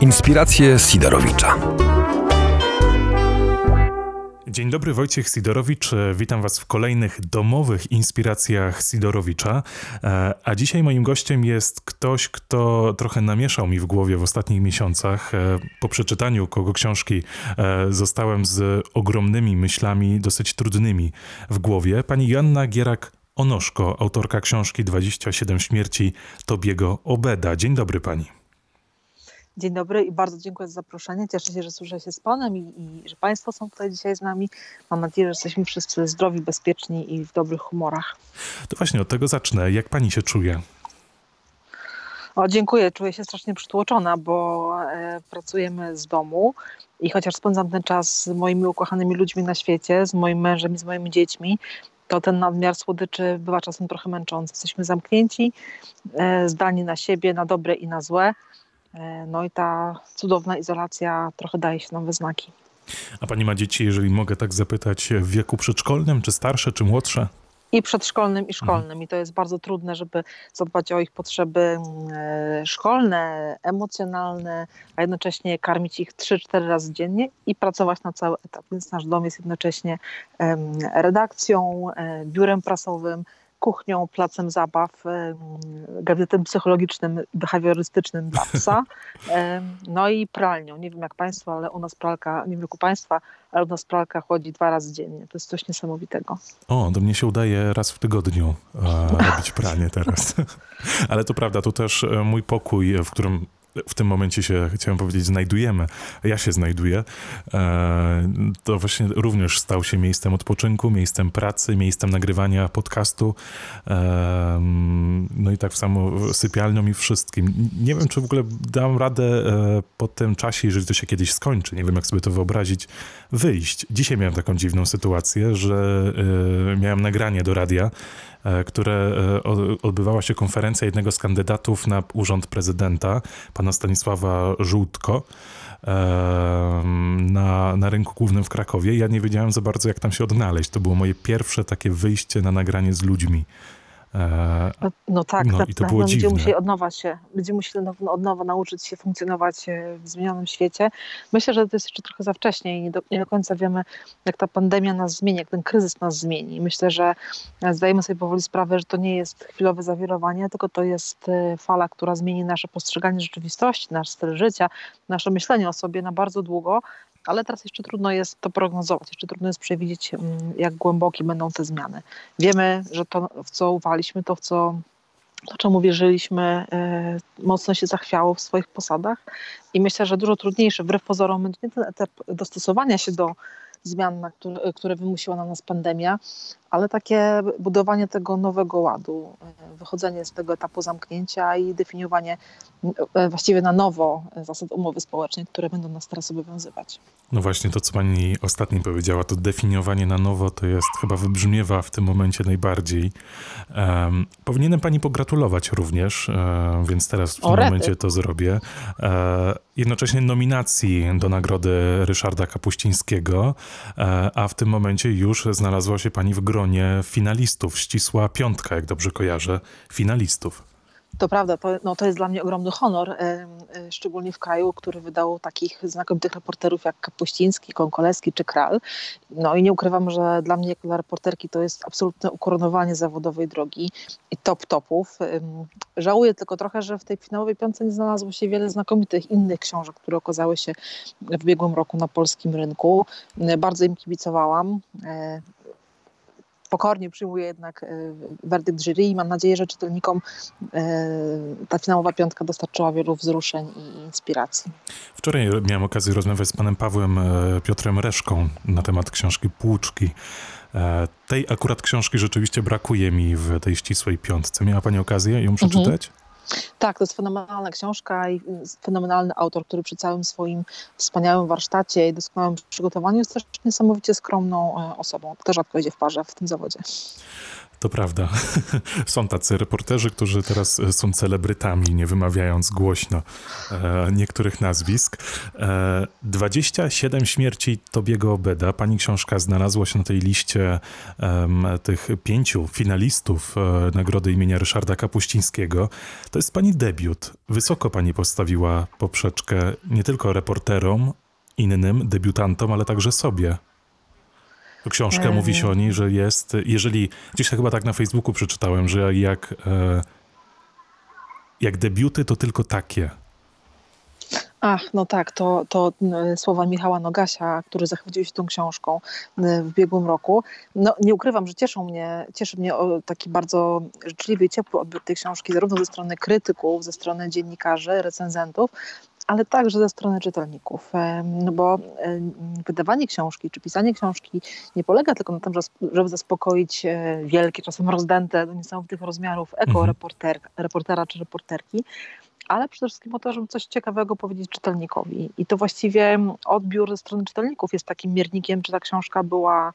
Inspiracje Sidorowicza. Dzień dobry, Wojciech Sidorowicz. Witam Was w kolejnych domowych inspiracjach Sidorowicza. E, a dzisiaj moim gościem jest ktoś, kto trochę namieszał mi w głowie w ostatnich miesiącach. E, po przeczytaniu kogo książki e, zostałem z ogromnymi myślami, dosyć trudnymi w głowie. Pani Joanna Gierak-Onoszko, autorka książki 27 śmierci Tobiego Obeda. Dzień dobry Pani. Dzień dobry i bardzo dziękuję za zaproszenie. Cieszę się, że słyszę się z Panem i, i, że Państwo są tutaj dzisiaj z nami. Mam nadzieję, że jesteśmy wszyscy zdrowi, bezpieczni i w dobrych humorach. To właśnie od tego zacznę. Jak Pani się czuje? O, dziękuję. Czuję się strasznie przytłoczona, bo e, pracujemy z domu i chociaż spędzam ten czas z moimi ukochanymi ludźmi na świecie, z moim mężem i z moimi dziećmi, to ten nadmiar słodyczy bywa czasem trochę męczący. Jesteśmy zamknięci, e, zdani na siebie, na dobre i na złe. E, no i ta cudowna izolacja trochę daje się nam we znaki. A pani ma dzieci, jeżeli mogę tak zapytać, w wieku przedszkolnym, czy starsze, czy młodsze? I przedszkolnym, i szkolnym. Mhm. I to jest bardzo trudne, żeby zadbać o ich potrzeby mm, e, szkolne, emocjonalne, a jednocześnie karmić ich 3-4 razy dziennie i pracować na cały etap. Więc nasz dom jest jednocześnie redakcją, e, biurem prasowym, kuchnią, placem zabaw, gabinetem psychologicznym, behawiorystycznym dla psa, no i pralnią. Nie wiem jak Państwo, ale u nas pralka, nie wiem jak u Państwa, ale u nas pralka chodzi dwa razy dziennie. To jest coś niesamowitego. O, do mnie się udaje raz w tygodniu robić pranie teraz. ale to prawda, to też e, mój pokój, w którym w tym momencie się, chciałem powiedzieć, znajdujemy, ja się znajduję, e, to właśnie również stał się miejscem odpoczynku, miejscem pracy, miejscem nagrywania podcastu, e, no i tak samo sypialnią i wszystkim. Nie wiem, czy w ogóle dam radę e, po tym czasie, jeżeli to się kiedyś skończy, nie wiem, jak sobie to wyobrazić, wyjść. Dzisiaj miałem taką dziwną sytuację, że miałem nagranie do radia, które odbywała się konferencja jednego z kandydatów na urząd prezydenta, pana Stanisława Żółtko na, na rynku głównym w Krakowie. Ja nie wiedziałem za bardzo, jak tam się odnaleźć. To było moje pierwsze takie wyjście na nagranie z ludźmi. E, no tak, no, tak, i to było no, będziemy musieli od nowa się, będziemy musieli od nowa nauczyć się funkcjonować e, w zmienionym świecie. Myślę, że to jest jeszcze trochę za wcześnie i nie do, nie do końca wiemy, jak ta pandemia nas zmieni, jak ten kryzys nas zmieni. Myślę, że e, zdajemy sobie powoli sprawę, że to nie jest chwilowe zawirowanie, tylko to jest fala, która zmieni nasze postrzeganie rzeczywistości, nasz styl życia, nasze myślenie o sobie na bardzo długo ale teraz jeszcze trudno jest to prognozować, jeszcze trudno jest przewidzieć, mm, jak głębokie będą te zmiany. Wiemy, że to, w co ufaliśmy, to w co to, czemu wierzyliśmy, e, mocno się zachwiało w swoich posadach i myślę, że dużo trudniejsze, wbrew pozorom, będzie ten etap dostosowania się do zmian, które, które wymusiła na nas pandemia, ale takie budowanie tego nowego ładu, e, wychodzenie z tego etapu zamknięcia i definiowanie e, właściwie na nowo zasad umowy społecznej, które będą nas teraz obowiązywać. No właśnie to, co pani ostatnio powiedziała, to definiowanie na nowo to jest chyba wybrzmiewa w tym momencie najbardziej. Um, powinienem pani pogratulować również, um, więc teraz w tym momencie to zrobię. Um, jednocześnie nominacji do nagrody Ryszarda Kapuścińskiego, a w tym momencie już znalazła się pani w gronie finalistów. Ścisła piątka, jak dobrze kojarzę, finalistów. To prawda, to, no, to jest dla mnie ogromny honor, e, e, szczególnie w kraju, który wydał takich znakomitych reporterów jak Kapuściński, Konkoleski czy Kral. No i nie ukrywam, że dla mnie jako dla reporterki to jest absolutne ukoronowanie zawodowej drogi i top topów. Żałuję tylko trochę, że w tej finałowej piątce nie znalazło się wiele znakomitych innych książek, które okazały się w ubiegłym roku na polskim rynku. Bardzo im kibicowałam. Pokornie przyjmuję jednak e, werdykt jury i mam nadzieję, że czytelnikom e, ta finałowa piątka dostarczyła wielu wzruszeń i inspiracji. Wczoraj miałem okazję rozmawiać z panem Pawłem e, Piotrem Reszką na temat książki Płuczki. Tej akurat książki rzeczywiście brakuje mi w tej ścisłej piątce. Miała pani okazję ją przeczytać? Mhm. Tak, to jest fenomenalna książka i fenomenalny autor, który przy całym swoim wspaniałym warsztacie i doskonałym przygotowaniu jest też niesamowicie skromną e, osobą. To rzadko idzie w parze w tym zawodzie. To prawda. Są tacy reporterzy, którzy teraz e, są celebrytami, nie wymawiając głośno e, niektórych nazwisk. E, 27 śmierci Tobiego Obeda. Pani książka znalazła się na tej liście e, tych pięciu finalistów e, nagrody imienia Ryszarda Kapuścińskiego. To jest pani debiut. Wysoko pani postawiła poprzeczkę nie tylko reporterom, innym debiutantom, ale także sobie. Książka mówi się o niej, że jest, jeżeli, gdzieś chyba tak na Facebooku przeczytałem, że jak, e, jak debiuty to tylko takie. Ach, no tak, to, to słowa Michała Nogasia, który zachwycił się tą książką w ubiegłym roku. No nie ukrywam, że cieszą mnie, cieszy mnie taki bardzo życzliwy i ciepły odbiór tej książki, zarówno ze strony krytyków, ze strony dziennikarzy, recenzentów, ale także ze strony czytelników. No bo wydawanie książki czy pisanie książki nie polega tylko na tym, żeby zaspokoić e, wielkie, czasem rozdęte do niesamowitych rozmiarów eko reporter, reportera czy reporterki, ale przede wszystkim o to, żeby coś ciekawego powiedzieć czytelnikowi. I to właściwie odbiór ze strony czytelników jest takim miernikiem, czy ta książka była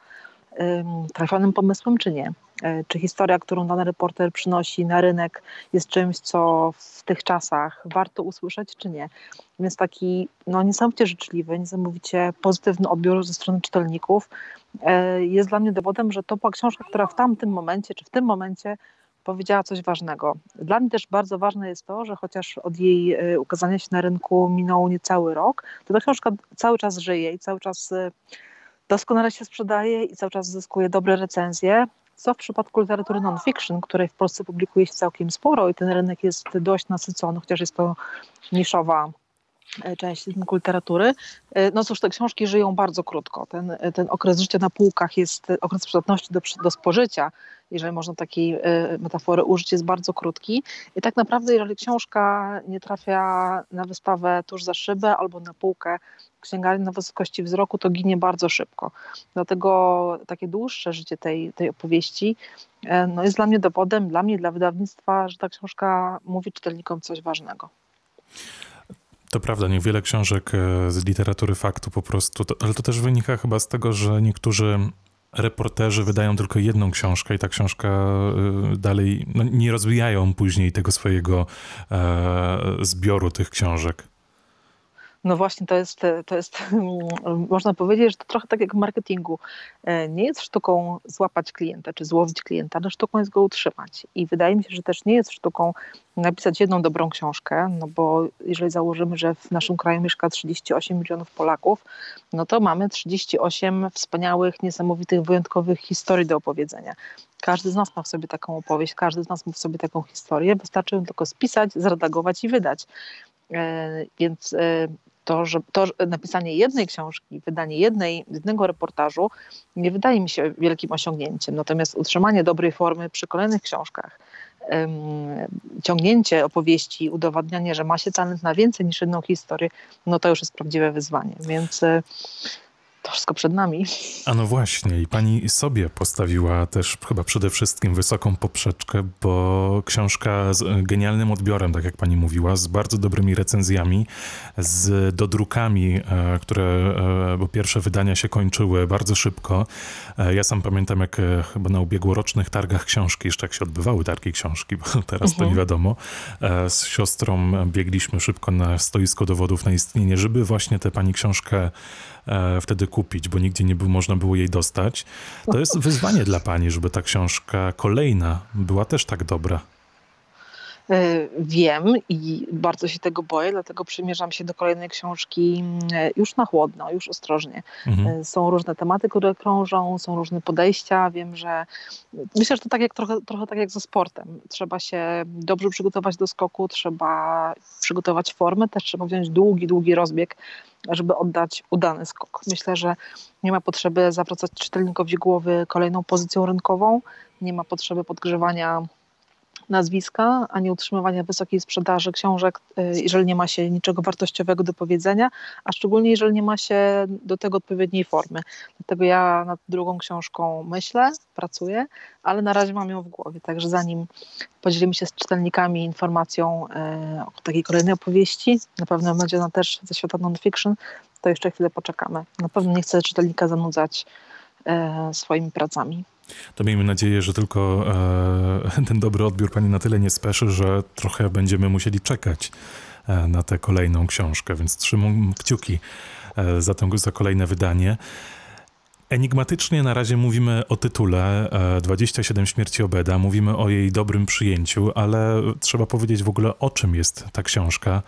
trafionym pomysłem, czy nie. E, czy historia, którą dany reporter przynosi na rynek, jest czymś, co w tych czasach warto usłyszeć, czy nie. Więc taki no, niesamowicie życzliwy, niesamowicie pozytywny odbiór ze strony czytelników e, jest dla mnie dowodem, że to była książka, która w tamtym momencie, czy w tym momencie powiedziała coś ważnego. Dla mnie też bardzo ważne jest to, że chociaż od jej e, ukazania się na rynku minął niecały rok, to ta książka cały czas żyje i cały czas doskonale się sprzedaje i cały czas zyskuje dobre recenzje co w przypadku literatury non-fiction, której w Polsce publikuje się całkiem sporo i ten rynek jest dość nasycony, chociaż jest to niszowa e, część rynku literatury. E, no cóż, te książki żyją bardzo krótko. Ten, ten okres życia na półkach jest okres przydatności do, do spożycia, jeżeli można takiej e, metafory użyć, jest bardzo krótki. I tak naprawdę, jeżeli książka nie trafia na wystawę tuż za szybę albo na półkę księgarni na wysokości wzroku, to ginie bardzo szybko. Dlatego takie dłuższe życie tej, tej opowieści e, no jest dla mnie dowodem, dla mnie, dla wydawnictwa, że ta książka mówi czytelnikom coś ważnego. To prawda, niewiele książek e, z literatury faktu po prostu, to, ale to też wynika chyba z tego, że niektórzy reporterzy wydają tylko jedną książkę i ta książka e, dalej no, nie rozwijają później tego swojego e, zbioru tych książek. No właśnie, to jest, to jest, można powiedzieć, że to trochę tak jak w marketingu. E, nie jest sztuką złapać klienta czy złowić klienta, ale sztuką jest go utrzymać. I wydaje mi się, że też nie jest sztuką napisać jedną dobrą książkę, no bo jeżeli założymy, że w naszym kraju mieszka 38 milionów Polaków, no to mamy 38 wspaniałych, niesamowitych, wyjątkowych historii do opowiedzenia. Każdy z nas ma w sobie taką opowieść, każdy z nas ma w sobie taką historię, wystarczy ją tylko spisać, zredagować i wydać. E, więc e, to, że to napisanie jednej książki, wydanie jednej, jednego reportażu nie wydaje mi się wielkim osiągnięciem. Natomiast utrzymanie dobrej formy przy kolejnych książkach, ciągnięcie opowieści, udowadnianie, że ma się talent na więcej niż jedną historię, no to już jest prawdziwe wyzwanie. Więc e, to wszystko przed nami. A no właśnie, i pani sobie postawiła też chyba przede wszystkim wysoką poprzeczkę, bo książka z genialnym odbiorem, tak jak pani mówiła, z bardzo dobrymi recenzjami, z dodrukami, e, które, e, bo pierwsze wydania się kończyły bardzo szybko. E, ja sam pamiętam, jak chyba na ubiegłorocznych targach książki, jeszcze jak się odbywały targi książki, bo teraz mhm. to nie wiadomo, z siostrą biegliśmy szybko na stoisko dowodów na istnienie, żeby właśnie tę pani książkę wtedy kupić, bo nigdzie nie można było jej dostać. To jest wyzwanie dla pani, żeby ta książka kolejna była też tak dobra. E, wiem i bardzo się tego boję, dlatego przymierzam się do kolejnej książki e, już na chłodno, już ostrożnie. Mhm. E, są różne tematy, które krążą, są różne podejścia. Wiem, że myślę, że to tak jak, trochę, trochę tak jak ze sportem. Trzeba się dobrze przygotować do skoku, trzeba przygotować formę, też trzeba wziąć długi, długi rozbieg, żeby oddać udany skok. Myślę, że nie ma potrzeby zawracać czytelnikowi głowy kolejną pozycją rynkową, nie ma potrzeby podgrzewania nazwiska, ani utrzymywania wysokiej sprzedaży książek, y, jeżeli nie ma się niczego wartościowego do powiedzenia, a szczególnie jeżeli nie ma się do tego odpowiedniej formy. Dlatego ja nad drugą książką myślę, pracuję, ale na razie mam ją w głowie, także zanim podzielimy się z czytelnikami informacją y, o takiej kolejnej opowieści, na pewno będzie ona też ze świata non-fiction, to jeszcze chwilę poczekamy. Na pewno nie chcę czytelnika zanudzać y, swoimi pracami. To miejmy nadzieję, że tylko e, ten dobry odbiór pani na tyle nie speszy, że trochę będziemy musieli czekać e, na tę kolejną książkę, więc trzymam kciuki e, za, tą, za kolejne wydanie. Enigmatycznie na razie mówimy o tytule 27 śmierci Obeda, mówimy o jej dobrym przyjęciu, ale trzeba powiedzieć w ogóle o czym jest ta książka,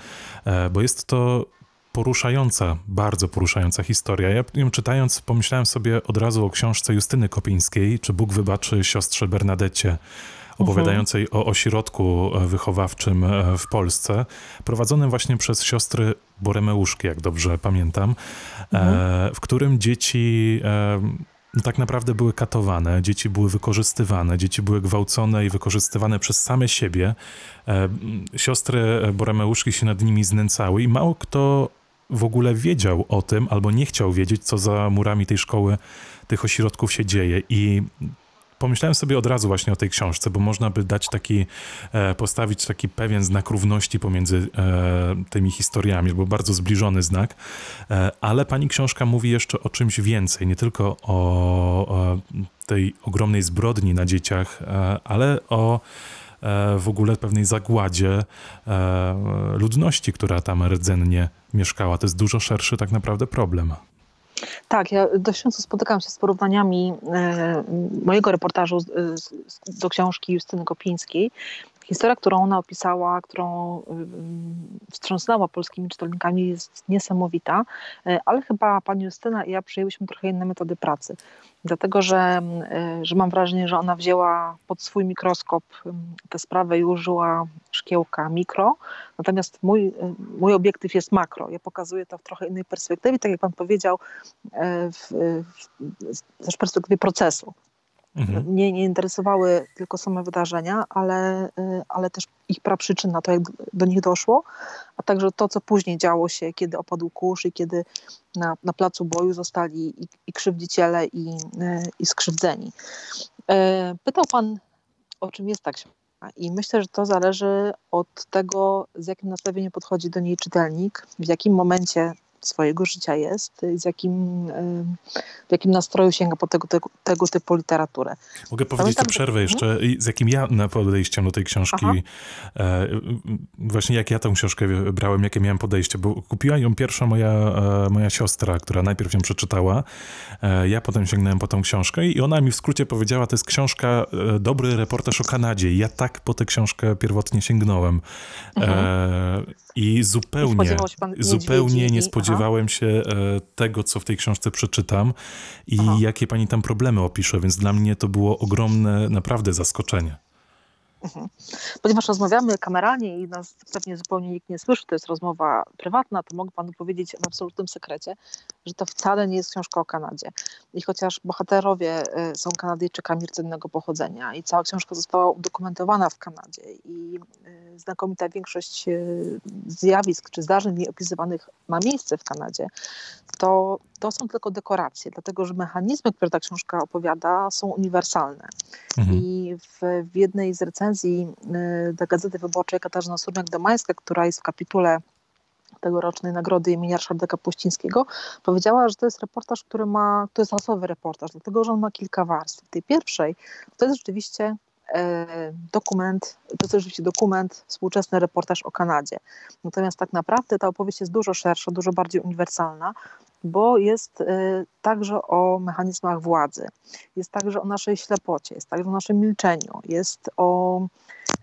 e, bo jest to poruszająca, bardzo poruszająca historia. Ja ją czytając pomyślałem sobie od razu o książce Justyny Kopińskiej, czy Bóg wybaczy siostrze Bernadecie, opowiadającej o ośrodku wychowawczym e, w Polsce, prowadzonym właśnie przez siostry Boremeuszki, jak dobrze pamiętam, e, w którym dzieci e, tak naprawdę były katowane, dzieci były wykorzystywane, dzieci były gwałcone i wykorzystywane przez same siebie. Siostry Boremeuszki się nad nimi znęcały i mało kto w ogóle wiedział o tym albo nie chciał wiedzieć, co za murami tej szkoły, tych ośrodków się dzieje. I pomyślałem sobie od razu właśnie o tej książce, bo można by dać taki, e, postawić taki pewien znak równości pomiędzy e, tymi historiami, bo bardzo zbliżony znak, e, ale pani książka mówi jeszcze o czymś więcej, nie tylko o tej ogromnej zbrodni na dzieciach, ale o w ogóle pewnej zagładzie ludności, która tam rdzennie mieszkała. To jest dużo szerszy tak naprawdę problem. Tak, ja dość często spotykam się z porównaniami e, mojego reportażu do książki Justyny Kopińskiej. Historia, którą ona opisała, którą wstrząsnęła polskimi czytelnikami jest niesamowita, e, ale chyba pani Justyna i ja przyjęłyśmy trochę inne metody pracy dlatego że, że mam wrażenie, że ona wzięła pod swój mikroskop tę sprawę i użyła szkiełka mikro, natomiast mój, mój obiektyw jest makro. Ja pokazuję to w trochę innej perspektywie, tak jak pan powiedział, w, w, z perspektywy procesu. Mhm. Mnie nie interesowały tylko same wydarzenia, ale, ale też ich przyczyn na to, jak do nich doszło, a także to, co później działo się, kiedy opadł kurz i kiedy na, na placu boju zostali i, i krzywdziciele, i, i skrzywdzeni. E, pytał Pan, o czym jest ta książka. I myślę, że to zależy od tego, z jakim nastawieniem podchodzi do niej czytelnik, w jakim momencie swojego życia jest, z jakim, w jakim nastroju sięga po tego, tego, tego typu literaturę. Mogę powiedzieć tę przerwę jeszcze, hmm? z jakim ja na podejściem do tej książki, e, właśnie jak ja tę książkę brałem, jakie miałem podejście, bo kupiła ją pierwsza moja, e, moja siostra, która najpierw ją przeczytała, e, ja potem sięgnąłem po tą książkę i ona mi w skrócie powiedziała, to jest książka, dobry reportaż o Kanadzie. I ja tak po tę książkę pierwotnie sięgnąłem. Mhm. I zupełnie, zupełnie nie spodziewałem się e, tego, co w tej książce przeczytam i Aha. jakie pani tam problemy opisze, więc dla mnie to było ogromne, naprawdę zaskoczenie. Mhm. Ponieważ rozmawiamy kameralnie i nas pewnie zupełnie nikt nie słyszy, to jest rozmowa prywatna, to mogę panu powiedzieć w absolutnym sekrecie, że to wcale nie jest książka o Kanadzie. I chociaż bohaterowie y, są Kanadyjczykami rdzennego pochodzenia i cała książka została udokumentowana w Kanadzie i y, znakomita większość y, zjawisk czy zdarzeń opisywanych ma miejsce w Kanadzie, to to są tylko dekoracje, dlatego że mechanizmy, które ta książka opowiada, są uniwersalne. Mhm. I w, w, jednej z recenzji y, do Gazety Wyborczej Katarzyna Surmiak-Domańska, która jest w kapitule tegorocznej nagrody imienia Ryszarda Kapuścińskiego, powiedziała, że to jest reportaż, który ma, to jest losowy reportaż, dlatego że on ma kilka warstw. W tej pierwszej to jest rzeczywiście e, dokument, to jest rzeczywiście dokument, współczesny reportaż o Kanadzie. Natomiast tak naprawdę ta opowieść jest dużo szersza, dużo bardziej uniwersalna, bo jest y, także o mechanizmach władzy, jest także o naszej ślepocie, jest także o naszym milczeniu, jest o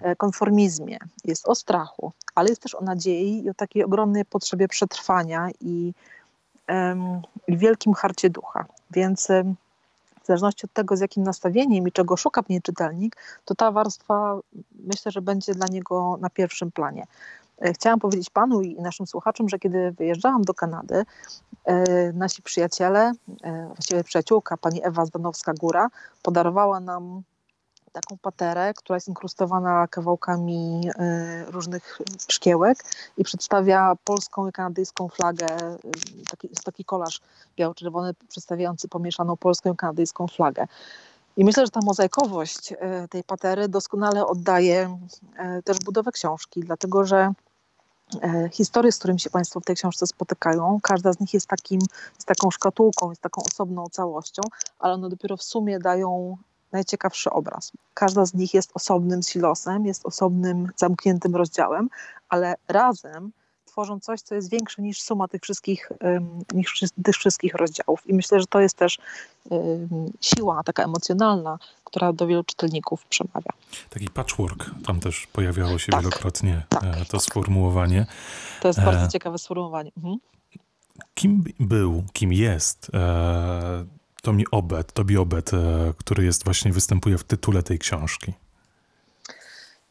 e, konformizmie, jest o strachu, ale jest też o nadziei i o takiej ogromnej potrzebie przetrwania i, i wielkim harcie ducha. Więc w zależności od tego, z jakim nastawieniem i czego szuka mnie czytelnik, to ta warstwa myślę, że będzie dla niego na pierwszym planie. E, chciałam powiedzieć panu i naszym słuchaczom, że kiedy wyjeżdżałam do Kanady, nasi przyjaciele, e, właściwie przyjaciółka, pani Ewa Zdanowska-Góra, podarowała nam taką paterę, która jest inkrustowana kawałkami różnych szkiełek i przedstawia polską i kanadyjską flagę. Taki, jest taki kolaż biało-czerwony przedstawiający pomieszaną polską i kanadyjską flagę. I myślę, że ta mozaikowość tej patery doskonale oddaje też budowę książki, dlatego że E, historie, z którymi się Państwo w tej książce spotykają. Każda z nich jest, takim, jest taką szkatułką, jest taką osobną całością, ale one dopiero w sumie dają najciekawszy obraz. Każda z nich jest osobnym silosem, jest osobnym, zamkniętym rozdziałem, ale razem tworzą coś, co jest większe niż suma tych wszystkich, niż tych wszystkich rozdziałów. I myślę, że to jest też siła taka emocjonalna, która do wielu czytelników przemawia. Taki patchwork, tam też pojawiało się tak, wielokrotnie tak, e, to tak. sformułowanie. To jest bardzo e... ciekawe sformułowanie. Mhm. Kim był, kim jest e... Tomi Obed, Tobi Obed, e... który jest właśnie, występuje w tytule tej książki?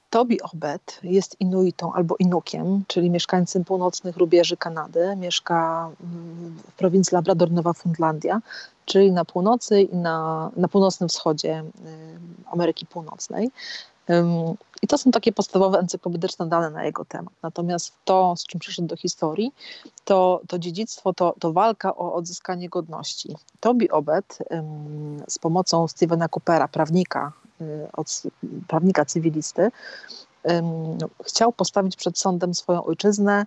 Tobi Obed jest Inuitą albo Inukiem, czyli mieszkańcem północnych rubieży Kanady. Mieszka mm, w prowincji Labrador, Nowa Fundlandia, czyli na północy i na, na północnym wschodzie Ameryki Północnej. I to są takie podstawowe encyklopedyczne dane na jego temat. Natomiast to, z czym przyszedł do historii, to, to dziedzictwo, to, to walka o odzyskanie godności. Tobi Obed z pomocą Stevena Coopera, prawnika Y, od prawnika cywilisty, chciał postawić przed sądem swoją ojczyznę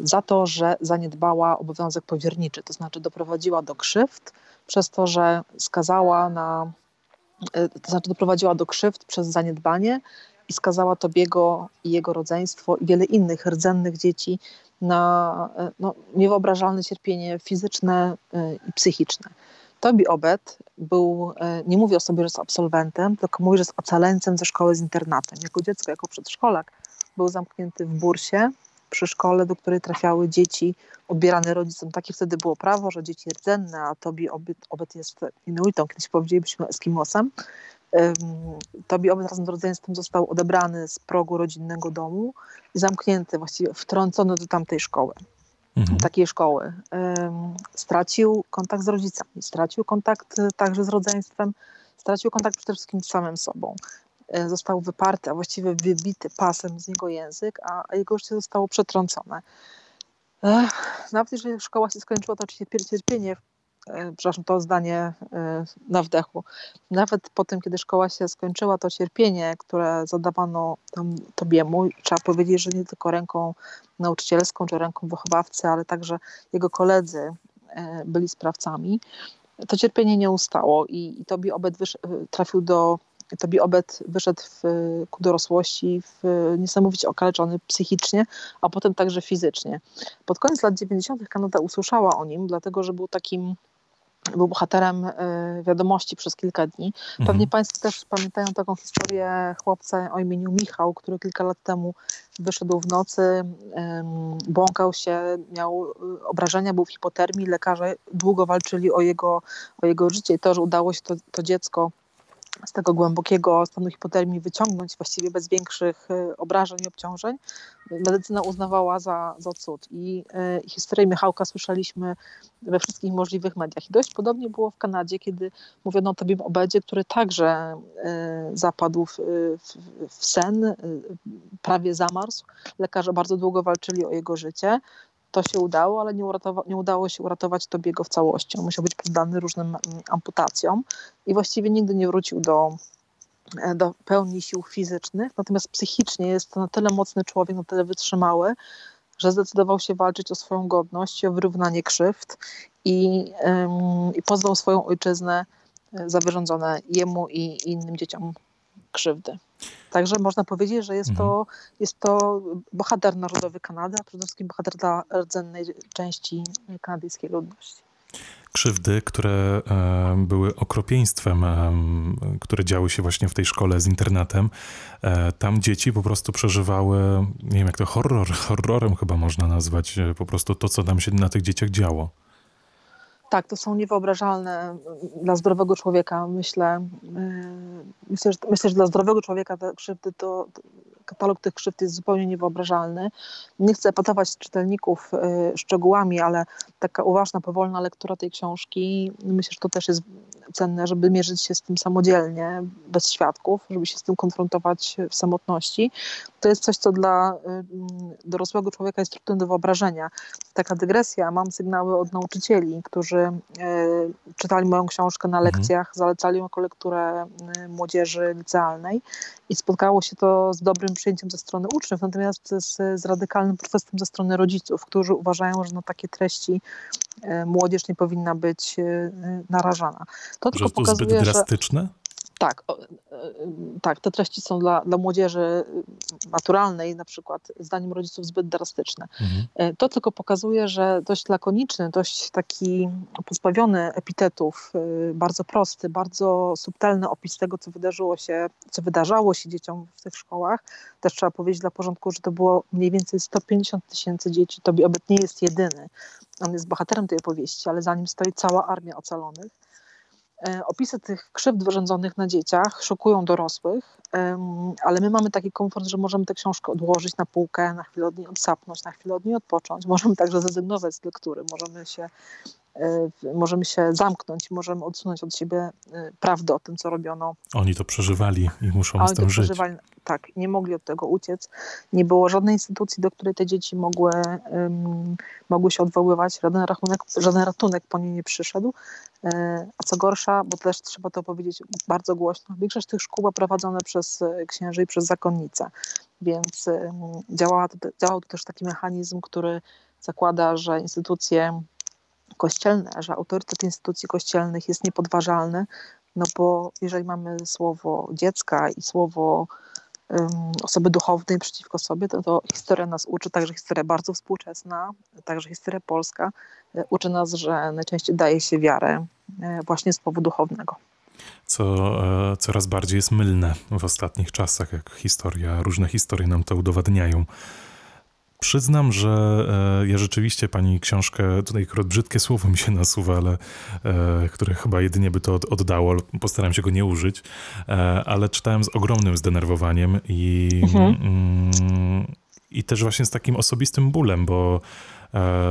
za to, że zaniedbała obowiązek powierniczy, to znaczy doprowadziła do krzywd przez to, że skazała na, y, to znaczy doprowadziła do krzywd przez zaniedbanie i skazała Tobiego i jego rodzeństwo i wiele innych rdzennych dzieci na y, no, niewyobrażalne cierpienie fizyczne i psychiczne. Tobi Obed był, e, nie mówi o sobie, że jest absolwentem, tylko mówi, że jest ocaleńcem ze szkoły z internatem. Jako dziecko, jako przedszkolak był zamknięty w bursie przy szkole, do której trafiały dzieci odbierane rodzicom. Takie wtedy było prawo, że dzieci rdzenne, a Tobi Obed, Obed jest Inuitą, kiedyś powiedzielibyśmy Eskimosem. Tobi Obed razem z rodzeństwem został odebrany z progu rodzinnego domu i zamknięty, właściwie wtrącony do tamtej szkoły mhm. takiej szkoły. Stracił kontakt z rodzicami, stracił kontakt e, także z rodzeństwem, stracił kontakt przede wszystkim z samym sobą. E, został wyparty, a właściwie wybity pasem z niego język, a jego życie zostało przetrącone. Nawet jeżeli szkoła się skończyła, to oczywiście cierpienie przepraszam, to zdanie e, na wdechu. Nawet po tym, kiedy szkoła się skończyła, to cierpienie, które zadawano tam Tobiemu, trzeba powiedzieć, że nie tylko ręką nauczycielską czy ręką wychowawcy, ale także jego koledzy e, byli sprawcami, to cierpienie nie ustało i, i Tobi Obed wysz, trafił do Tobi Obed wyszedł w, ku dorosłości w, niesamowicie okaleczony psychicznie, a potem także fizycznie. Pod koniec lat 90. Kanada usłyszała o nim, dlatego że był takim był bohaterem y, wiadomości przez kilka dni. Pewnie mhm. Państwo też pamiętają taką historię chłopca o imieniu Michał, który kilka lat temu wyszedł w nocy, błąkał się, miał y, obrażenia, był w hipotermii. Lekarze długo walczyli o jego, o jego życie i to, że udało się to, to dziecko z tego głębokiego stanu hipotermii wyciągnąć właściwie bez większych y, obrażeń i obciążeń, medycyna uznawała za, za cud. I y, historię Michałka słyszeliśmy we wszystkich możliwych mediach. I dość podobnie było w Kanadzie, kiedy mówiono o tobie obedzie, który także y, zapadł w, w, w sen, y, prawie zamarzł. Lekarze bardzo długo walczyli o jego życie to się udało, ale nie, nie, udało się uratować Tobiego w całości. On musiał być poddany różnym mm, amputacjom i właściwie nigdy nie wrócił do, e, do pełni sił fizycznych, natomiast psychicznie jest to na tyle mocny człowiek, na tyle wytrzymały, że zdecydował się walczyć o swoją godność, o wyrównanie krzywd i, ym, i pozwał swoją ojczyznę e, za wyrządzone jemu i innym dzieciom krzywdy. Także można powiedzieć, że jest, mhm. to, jest to bohater narodowy Kanady, a przede wszystkim bohater dla rdzennej części kanadyjskiej ludności. Krzywdy, które e, były okropieństwem, e, które działy się właśnie w tej szkole z internatem. E, tam dzieci po prostu przeżywały, nie wiem jak to, horror, horrorem chyba można nazwać, e, po prostu to, co tam się na tych dzieciach działo. Tak, to są niewyobrażalne dla zdrowego człowieka. Myślę, yy, myślę, że, myślę, że dla zdrowego człowieka te krzywdy to, katalog tych krzywd jest zupełnie niewyobrażalny. Nie chcę epatować czytelników y, szczegółami, ale taka uważna, powolna lektura tej książki, myślę, że to też jest cenne, żeby mierzyć się z tym samodzielnie, bez świadków, żeby się z tym konfrontować w samotności. To jest coś, co dla y, dorosłego człowieka jest trudne do wyobrażenia. Taka dygresja, mam sygnały od nauczycieli, którzy y, czytali moją książkę na mhm. lekcjach, zalecali ją jako lekturę młodzieży licealnej i spotkało się to z dobrym przyjęciem ze strony uczniów, natomiast z, z radykalnym protestem ze strony rodziców, którzy uważają, że no takie treści młodzież nie powinna być narażana. To że tylko to pokazuje, zbyt drastyczne? Że tak, e, tak, te treści są dla, dla młodzieży maturalnej na przykład zdaniem rodziców zbyt drastyczne. Mhm. E, to tylko pokazuje, że dość lakoniczny, dość taki pozbawiony epitetów, e, bardzo prosty, bardzo subtelny opis tego, co wydarzyło się, co wydarzało się dzieciom w tych szkołach. Też trzeba powiedzieć dla porządku, że to było mniej więcej 150 tysięcy dzieci. To Obyt nie jest jedyny. On jest bohaterem tej opowieści, ale za nim stoi cała armia ocalonych E, opisy tych krzywd wyrządzonych na dzieciach szokują dorosłych, ale my mamy taki komfort, że możemy tę książkę odłożyć na półkę, na chwilę od niej odsapnąć, na chwilę od niej odpocząć. Możemy także zrezygnować z lektury, możemy się, możemy się zamknąć, możemy odsunąć od siebie e, prawdę o tym, co robiono. Oni to przeżywali i muszą Oni z tym żyć. Przeżywali, tak, nie mogli od tego uciec. Nie było żadnej instytucji, do której te dzieci mogły, um, mogły się odwoływać. Żaden rachunek, żaden ratunek po nie nie przyszedł. E, a co gorsza, bo też trzeba to powiedzieć bardzo głośno, większość tych szkół była prowadzone przez e, księży i przez zakonnice, więc działała działał to też taki mechanizm, który zakłada, że instytucje kościelne, że autorytet instytucji kościelnych jest niepodważalny, no bo jeżeli mamy słowo dziecka i słowo osoby duchownej przeciwko sobie, to, to historia nas uczy, także historia bardzo współczesna, także historia polska e, uczy nas, że najczęściej daje się wiarę e, właśnie z powodu duchownego. Co e, coraz bardziej jest mylne w ostatnich czasach, jak historia, różne historie nam to udowadniają. Przyznam, że e, ja rzeczywiście pani książkę, tutaj akurat brzydkie słowo mi się nasuwa, ale e, które chyba jedynie by to oddało, postaram się go nie użyć, e, ale czytałem z ogromnym zdenerwowaniem i, mhm. mm, i też właśnie z takim osobistym bólem, bo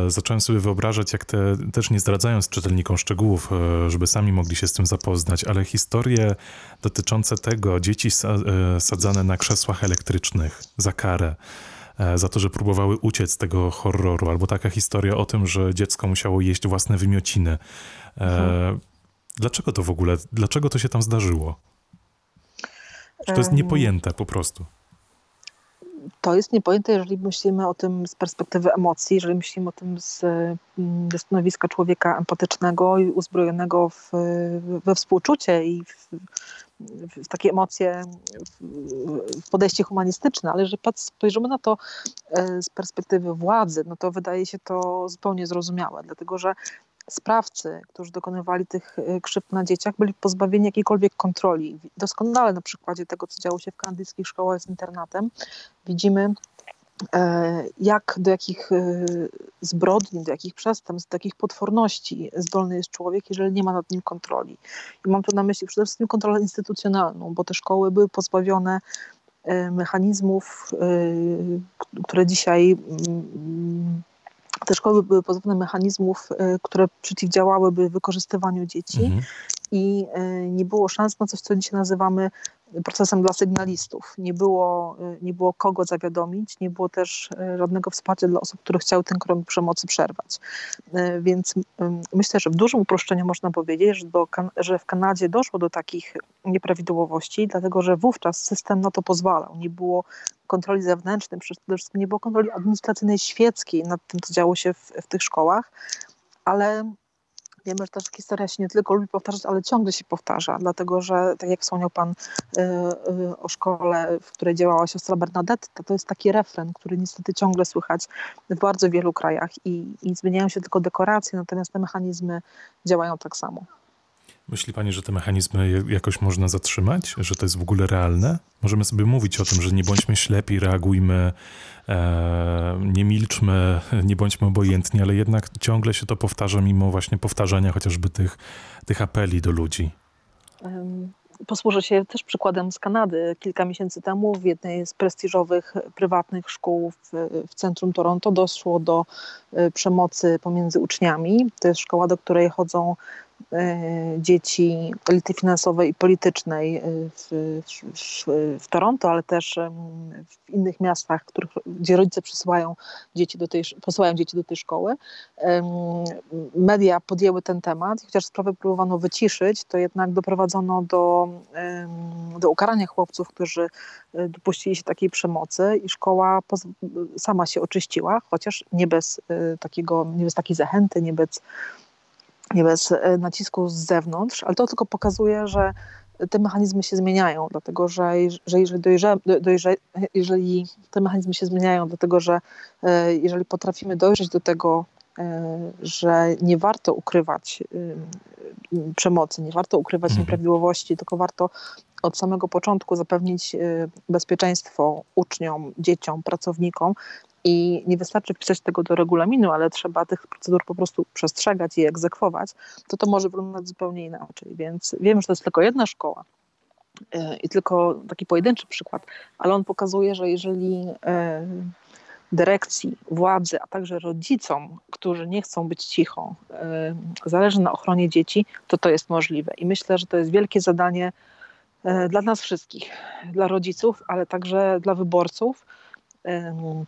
zacząłem sobie wyobrażać, jak te, też nie zdradzając czytelnikom szczegółów, żeby sami mogli się z tym zapoznać, ale historie dotyczące tego, dzieci sadzane na krzesłach elektrycznych za karę, za to, że próbowały uciec z tego horroru, albo taka historia o tym, że dziecko musiało jeść własne wymiociny. E, mhm. Dlaczego to w ogóle, dlaczego to się tam zdarzyło? Czy to jest niepojęte po prostu? To jest niepojęte, jeżeli myślimy o tym z perspektywy emocji, jeżeli myślimy o tym z, mm, ze stanowiska człowieka empatycznego i uzbrojonego w, we współczucie i w, w takie emocje, w podejście humanistyczne, ale jeżeli spojrzymy na to e, z perspektywy władzy, no to wydaje się to zupełnie zrozumiałe, dlatego że sprawcy, którzy dokonywali tych e, krzywd na dzieciach, byli pozbawieni jakiejkolwiek kontroli. Doskonale na przykładzie tego, co działo się w kanadyjskich szkołach z internatem, widzimy jak, do jakich e, zbrodni, do jakich przestępstw, do jakich potworności zdolny jest człowiek, jeżeli nie ma nad nim kontroli. I mam tu na myśli przede wszystkim kontrolę instytucjonalną, bo te szkoły były pozbawione e, mechanizmów, które dzisiaj te szkoły były pozbawione mechanizmów, które przeciwdziałałyby wykorzystywaniu dzieci mhm. i nie było szans na coś, co dzisiaj nazywamy procesem dla sygnalistów. Nie było, y, nie było kogo zawiadomić, nie było też y, żadnego wsparcia dla osób, które chciały ten krąg przemocy przerwać. Y, więc myślę, że w dużym uproszczeniu można powiedzieć, że, do, że w Kanadzie doszło do takich nieprawidłowości, dlatego że wówczas system na to pozwalał. Nie było kontroli zewnętrznej, przede wszystkim nie było kontroli administracyjnej świeckiej nad tym, co działo się w, w tych szkołach, ale Wiemy, że ta historia się nie tylko lubi powtarzać, ale ciągle się powtarza, dlatego że, tak jak wspomniał Pan y, y, o szkole, w której działała siostra Bernadetta, to jest taki refren, który niestety ciągle słychać w bardzo wielu krajach i, i zmieniają się tylko dekoracje, natomiast te mechanizmy działają tak samo. Myśli Pani, że te mechanizmy jakoś można zatrzymać? Że to jest w ogóle realne? Możemy sobie mówić o tym, że nie bądźmy ślepi, reagujmy, e, nie milczmy, nie bądźmy obojętni, ale jednak ciągle się to powtarza, mimo właśnie powtarzania chociażby tych, tych apeli do ludzi. Posłużę się też przykładem z Kanady. Kilka miesięcy temu w jednej z prestiżowych prywatnych szkół w, w centrum Toronto doszło do e, przemocy pomiędzy uczniami. To jest szkoła, do której chodzą dzieci elity finansowej i politycznej w, w, w, Toronto, ale też w innych miastach, których, gdzie rodzice przysyłają dzieci do tej, posyłają dzieci do tej szkoły. Media podjęły ten temat, chociaż sprawę próbowano wyciszyć, to jednak doprowadzono do, do ukarania chłopców, którzy e, dopuścili się takiej przemocy i szkoła sama się oczyściła, chociaż nie bez e, takiego, nie bez takiej zachęty, nie bez, nie bez e, nacisku z zewnątrz, ale to tylko pokazuje, że te mechanizmy się zmieniają, dlatego że, że jeżeli, dojrze, dojrze, jeżeli te mechanizmy się zmieniają, dlatego że jeżeli potrafimy dojrzeć do tego, E, że nie warto ukrywać przemocy, nie warto ukrywać mhm. nieprawidłowości, tylko warto od samego początku zapewnić bezpieczeństwo uczniom, dzieciom, pracownikom. I nie wystarczy wpisać tego do regulaminu, ale trzeba tych procedur po prostu przestrzegać i egzekwować, to to może wyglądać zupełnie inaczej. Więc wiem, że to jest tylko jedna szkoła, y, i tylko taki pojedynczy przykład, ale on pokazuje, że jeżeli y, dyrekcji, władzy, a także rodzicom, którzy nie chcą być cicho, zależy na ochronie dzieci, to to jest możliwe. I myślę, że to jest wielkie zadanie e, dla nas wszystkich, dla rodziców, ale także dla wyborców,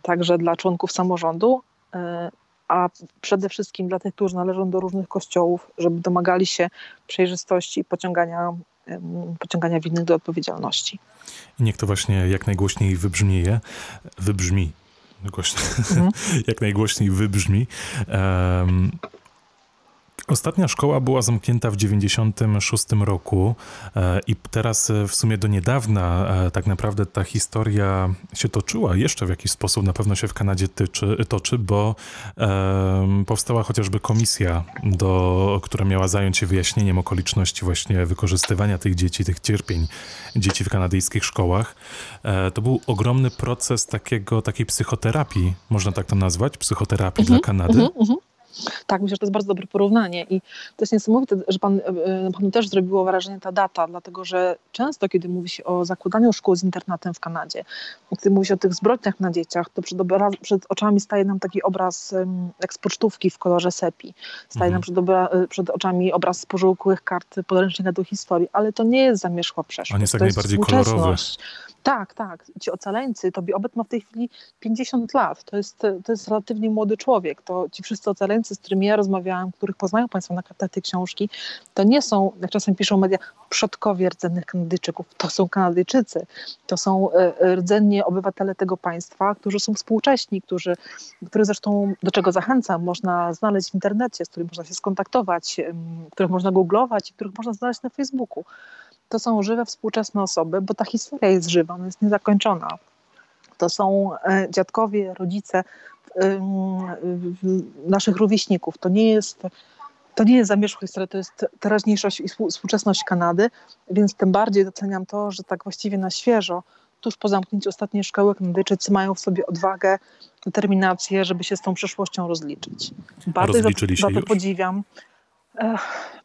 także dla członków samorządu, e, a przede wszystkim dla tych, którzy należą do różnych kościołów, żeby domagali się przejrzystości i pociągania, pociągania winnych do odpowiedzialności. I niech to właśnie jak najgłośniej wybrzmieje, wybrzmi głośno, mhm. jak najgłośniej wybrzmi. Um, Ostatnia szkoła była zamknięta w 96 roku e, i teraz e, w sumie do niedawna e, tak naprawdę ta historia się toczyła jeszcze w jakiś sposób, na pewno się w Kanadzie tyczy, toczy, bo powstała chociażby komisja, do, która miała zająć się wyjaśnieniem okoliczności właśnie wykorzystywania tych dzieci, tych cierpień dzieci w kanadyjskich szkołach. to był ogromny proces takiego, takiej psychoterapii, można tak to nazwać, psychoterapii mhm, dla Kanady. Mhm, mhm. Tak, myślę, że to jest bardzo dobre porównanie i to jest niesamowite, że pan, e, panu też zrobiło wrażenie ta data, dlatego że często, kiedy mówi się o zakładaniu szkół z internatem w Kanadzie, kiedy mówi się o tych zbrodniach na dzieciach, to przed, obraz, przed oczami staje nam taki obraz jak z pocztówki w kolorze sepi. Staje mhm. nam przed, obra, e, przed oczami obraz z pożółkłych kart podręcznika do historii, ale to nie jest zamierzchła przeszłość. On jest jak najbardziej kolorowy. Tak, tak. Ci ocaleńcy, Tobi Obet ma w tej chwili 50 lat. To jest, to jest relatywnie młody człowiek. To ci wszyscy ocaleńcy, z którymi ja rozmawiałam, których poznają Państwo na kartach tej książki, to nie są, jak czasem piszą media, przodkowie rdzennych Kanadyjczyków. To są Kanadyjczycy. To są e, rdzennie obywatele tego państwa, którzy są współcześni, którzy, których zresztą, do czego zachęcam, można znaleźć w internecie, z którymi można się skontaktować, których można googlować i których można znaleźć na Facebooku to są żywe współczesne osoby, bo ta historia jest żywa, ona jest niezakończona. To są e, dziadkowie, rodzice naszych rówieśników. To nie jest to nie jest zamierzchła historia, to jest teraźniejszość i współczesność Kanady, więc tym bardziej doceniam to, że tak właściwie na świeżo, tuż po zamknięciu ostatniej szkoły Kanadyjczycy mają w sobie odwagę, determinację, żeby się z tą przeszłością rozliczyć. Bardzo za, za to podziwiam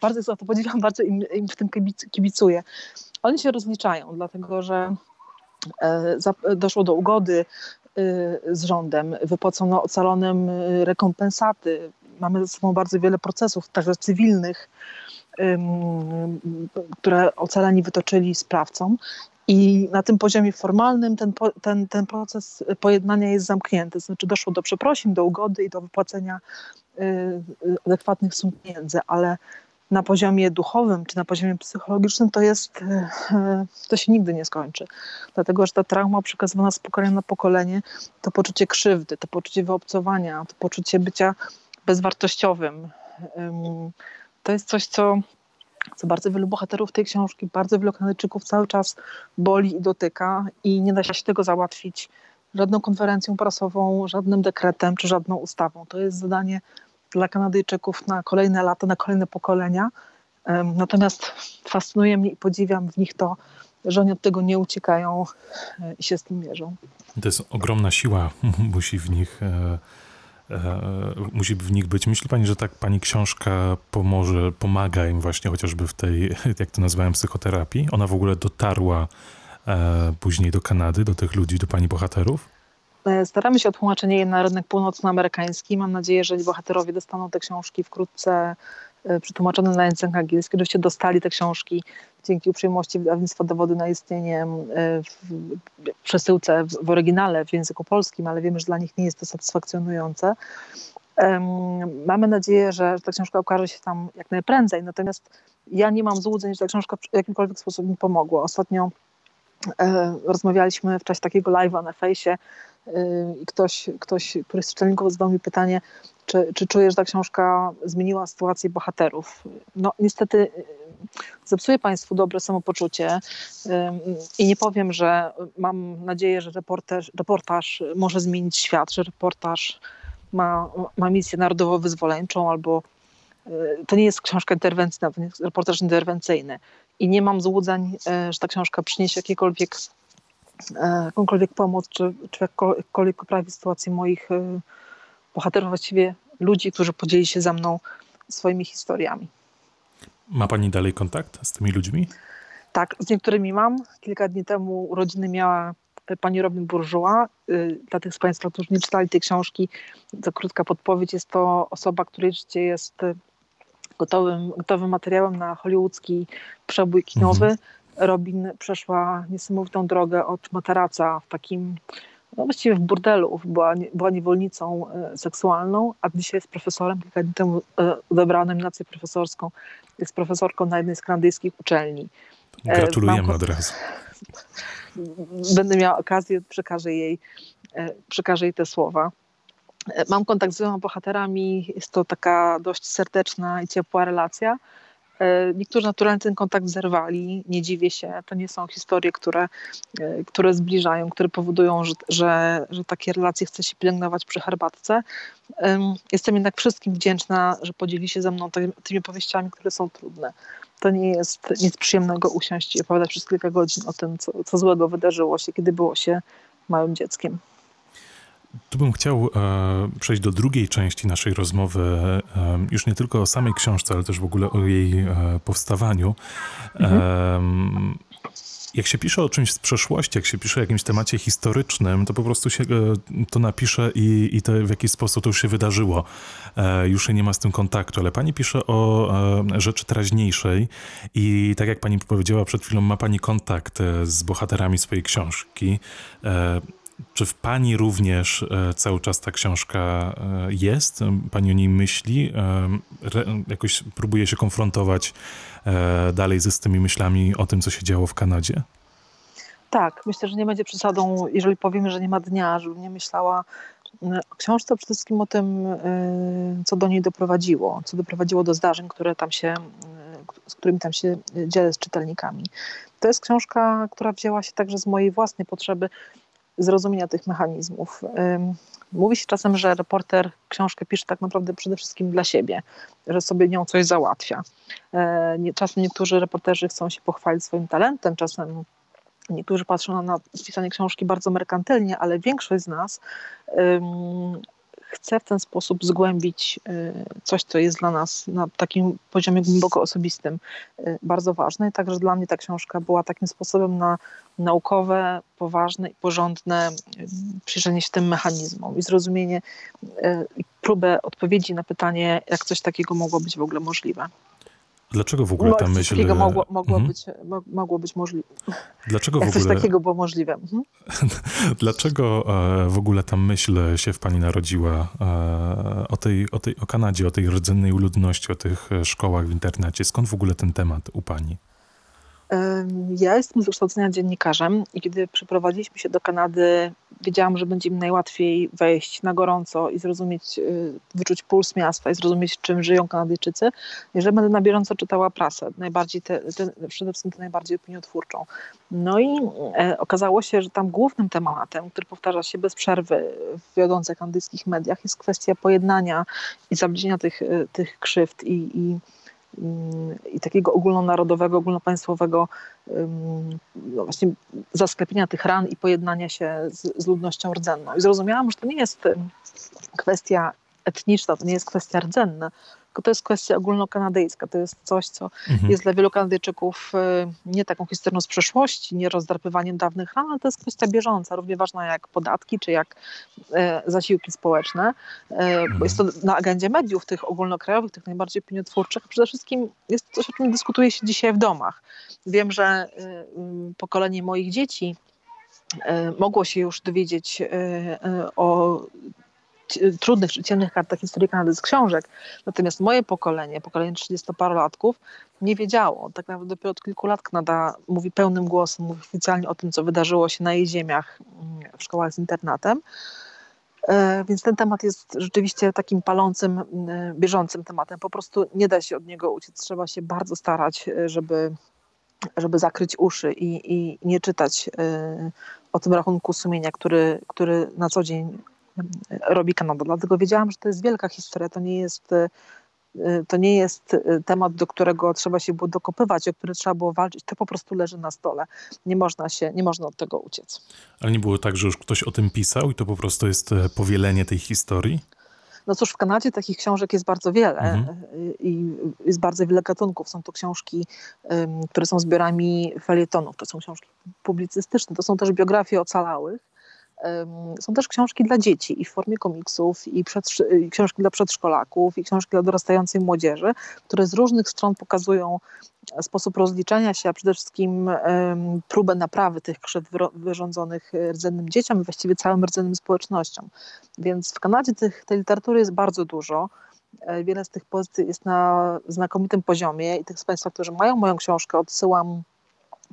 bardzo za to podziwiam, bardzo im, im w tym kibicuję. Oni się rozliczają, dlatego że e, doszło do ugody e, z rządem, wypłacono ocalonym e, rekompensaty. Mamy ze sobą bardzo wiele procesów, także cywilnych, które ocaleni wytoczyli sprawcom. I na tym poziomie formalnym ten, ten, ten proces pojednania jest zamknięty. Znaczy doszło do przeprosin, do ugody i do wypłacenia adekwatnych sum pieniędzy, ale na poziomie duchowym czy na poziomie psychologicznym to jest, y, to się nigdy nie skończy. Dlatego, że ta trauma przekazywana z pokolenia na pokolenie, to poczucie krzywdy, to poczucie wyobcowania, to poczucie bycia bezwartościowym, to jest coś, co, co bardzo wielu bohaterów tej książki, bardzo wielu Kanadyjczyków cały czas boli i dotyka i nie da się tego załatwić żadną konferencją prasową, żadnym dekretem czy żadną ustawą. To jest zadanie dla Kanadyjczyków na kolejne lata, na kolejne pokolenia. Natomiast fascynuje mnie i podziwiam w nich to, że oni od tego nie uciekają e, i się z tym mierzą. To jest ogromna siła, musi w nich, e, e, musi w nich być. Myśli pani, że tak pani książka pomoże, pomaga im właśnie chociażby w tej, jak to nazwałem, psychoterapii? Ona w ogóle dotarła e, później do Kanady, do tych ludzi, do pani bohaterów? E, staramy się o tłumaczenie je na rynek północnoamerykański. Mam nadzieję, że bohaterowie dostaną te książki wkrótce przetłumaczone na język angielski, żebyście dostali te książki dzięki uprzejmości wydawnictwa Dowody na istnienie w przesyłce w, w oryginale w języku polskim, ale wiemy, że dla nich nie jest to satysfakcjonujące. Mamy nadzieję, że ta książka ukaże się tam jak najprędzej, natomiast ja nie mam złudzeń, że ta książka w jakimkolwiek sposób mi pomogła. Ostatnio e, rozmawialiśmy w czasie takiego live'a na fejsie e, ktoś, ktoś, któryś z czytelników zadał mi pytanie, czy, czy czujesz, że ta książka zmieniła sytuację bohaterów? No niestety e, zepsuje Państwu dobre samopoczucie i nie powiem, że mam nadzieję, że reportaż, reportaż może zmienić świat, że reportaż ma, ma misję narodowo-wyzwoleńczą albo e, to nie jest książka interwencyjna, to nie jest reportaż interwencyjny. I nie mam złudzeń, że ta książka przyniesie jakiekolwiek, jakąkolwiek pomoc, czy, czy jakkolwiek poprawi sytuację moich bohaterów, właściwie ludzi, którzy podzieli się ze mną swoimi historiami. Ma Pani dalej kontakt z tymi ludźmi? Tak, z niektórymi mam. Kilka dni temu urodziny miała pani Robin Bourgeois. Dla tych z Państwa, którzy nie czytali tej książki, to krótka podpowiedź. Jest to osoba, której życie jest gotowym, gotowym materiałem na hollywoodzki przebój kinowy. Mhm. Robin przeszła niesamowitą drogę od materaca w takim, no właściwie w burdelu, była, była niewolnicą y, seksualną, a dzisiaj jest profesorem. Kilka dni temu odebrała nominację profesorską. Jest profesorką na jednej z kanadyjskich uczelni. Gratulujemy Mam... od razu będę miała okazję, przekażę jej, e, przekażę jej te słowa. E, mam kontakt z wieloma bohaterami, jest to taka dość serdeczna i ciepła relacja. E, niektórzy naturalnie ten kontakt zerwali, nie dziwię się. To nie są historie, które, które zbliżają, które powodują, że, że, że takie relacje chce się pielęgnować przy herbatce. Jestem jednak wszystkim wdzięczna, że podzieli się ze mną tymi opowieściami, które są trudne to nie jest nic przyjemnego usiąść i opowiadać przez kilka godzin o tym, co, co złego wydarzyło się, kiedy było się małym dzieckiem. Tu bym chciał e, przejść do drugiej części naszej rozmowy, e, już nie tylko o samej książce, ale też w ogóle o jej e, powstawaniu. Mhm jak się pisze o czymś z przeszłości, jak się pisze o jakimś temacie historycznym, to po prostu się e, to napisze i, i to w jakiś sposób to już się wydarzyło. E, już się nie ma z tym kontaktu, ale pani pisze o e, rzeczy teraźniejszej i tak jak pani powiedziała przed chwilą, ma pani kontakt z bohaterami swojej książki. E, czy w pani również e, cały czas ta książka jest? Pani o niej myśli? Jakoś próbuje się konfrontować E, dalej ze z tymi myślami o tym, co się działo w Kanadzie? Tak, myślę, że nie będzie przesadą, jeżeli powiemy, że nie ma dnia, żebym nie myślała e, o książce, przede wszystkim o tym, e, co do niej doprowadziło, co doprowadziło do zdarzeń, które tam się, z którymi tam się dzielę z czytelnikami. To jest książka, która wzięła się także z mojej własnej potrzeby zrozumienia tych mechanizmów. Mówi się czasem, że reporter książkę pisze tak naprawdę przede wszystkim dla siebie, że sobie nią coś załatwia. E, czasem niektórzy reporterzy chcą się pochwalić swoim talentem, czasem niektórzy patrzą na pisanie książki bardzo merkantylnie, ale większość z nas chce w ten sposób zgłębić y, coś, co jest dla nas na takim poziomie głęboko osobistym y, bardzo ważne. I także dla mnie ta książka była takim sposobem na naukowe, poważne i porządne y, przyjrzenie się tym mechanizmom i zrozumienie próbę odpowiedzi na pytanie, jak coś takiego mogło być w ogóle możliwe. Dlaczego w ogóle ta myśl... mogło, mogło, mhm. być, mogło być możliwe. Dlaczego Jak w ogóle... coś takiego było możliwe. Mhm. Dlaczego e, w ogóle ta myśl się w pani narodziła e, o tej, o tej o Kanadzie, o tej rdzennej ludności, o tych e, szkołach w internecie? Skąd w ogóle ten temat u pani? Ja jestem z wykształcenia dziennikarzem i kiedy przeprowadziliśmy się do Kanady, wiedziałam, że będzie mi najłatwiej wejść na gorąco i zrozumieć, y, wyczuć puls miasta i zrozumieć, czym żyją Kanadyjczycy, jeżeli będę na bieżąco czytała prasę, najbardziej te, te, przede wszystkim tę najbardziej opiniotwórczą. No i e, okazało się, że tam głównym tematem, który powtarza się bez przerwy w wiodących kanadyjskich mediach, jest kwestia pojednania i zabliźnienia tych, y, tych krzywd i, i i takiego ogólnonarodowego, ogólnopaństwowego no właśnie zasklepienia tych ran i pojednania się z, z ludnością rdzenną. I zrozumiałam, że to nie jest kwestia etniczna, to nie jest kwestia rdzenna, tylko to jest kwestia ogólnokanadyjska. To jest coś, co mhm. jest dla wielu Kanadyjczyków e, nie taką historią z przeszłości, nie rozdrapywaniem dawnych ran, ale to jest kwestia bieżąca, równie ważna jak podatki, czy jak e, zasiłki społeczne. Mhm. Jest to na agendzie mediów, tych ogólnokrajowych, tych najbardziej opiniotwórczych. Przede wszystkim jest coś, o czym dyskutuje się dzisiaj w domach. Wiem, że pokolenie moich dzieci mogło się już dowiedzieć o trudnych czy ciemnych kartach historii Kanady z książek. Natomiast moje pokolenie, pokolenie 30-parolatków, nie wiedziało. Tak naprawdę dopiero od kilku lat Kanada mówi pełnym głosem, mówi oficjalnie o tym, co wydarzyło się na jej ziemiach mm, w szkołach z internatem. E, więc ten temat jest rzeczywiście takim palącym, mm, bieżącym tematem. Po prostu nie da się od niego uciec. Trzeba się bardzo starać, e, żeby, żeby zakryć uszy i, i nie czytać e, o tym rachunku sumienia, który, który na co dzień robi Kanada. Dlatego wiedziałam, że to jest wielka historia, to nie jest e, to nie jest e, temat, do którego trzeba się było dokopywać, o który trzeba było walczyć. To po prostu leży na stole. Nie można się, nie można od tego uciec. Ale nie było tak, że już ktoś o tym pisał i to po prostu jest e, powielenie tej historii? No cóż, w Kanadzie takich książek jest bardzo wiele mhm. i jest bardzo wiele gatunków. Są to książki, które są zbiorami felietonów, to są książki publicystyczne, to są też biografie ocalałych są też książki dla dzieci i w formie komiksów, i, i książki dla przedszkolaków, i książki dla dorastającej młodzieży, które z różnych stron pokazują sposób rozliczania się, a przede wszystkim próbę naprawy tych krzywd wyrządzonych rdzennym dzieciom i właściwie całym rdzennym społecznościom. Więc w Kanadzie tych, tej literatury jest bardzo dużo. E, wiele z tych pozycji jest na znakomitym poziomie i tych z Państwa, którzy mają moją książkę, odsyłam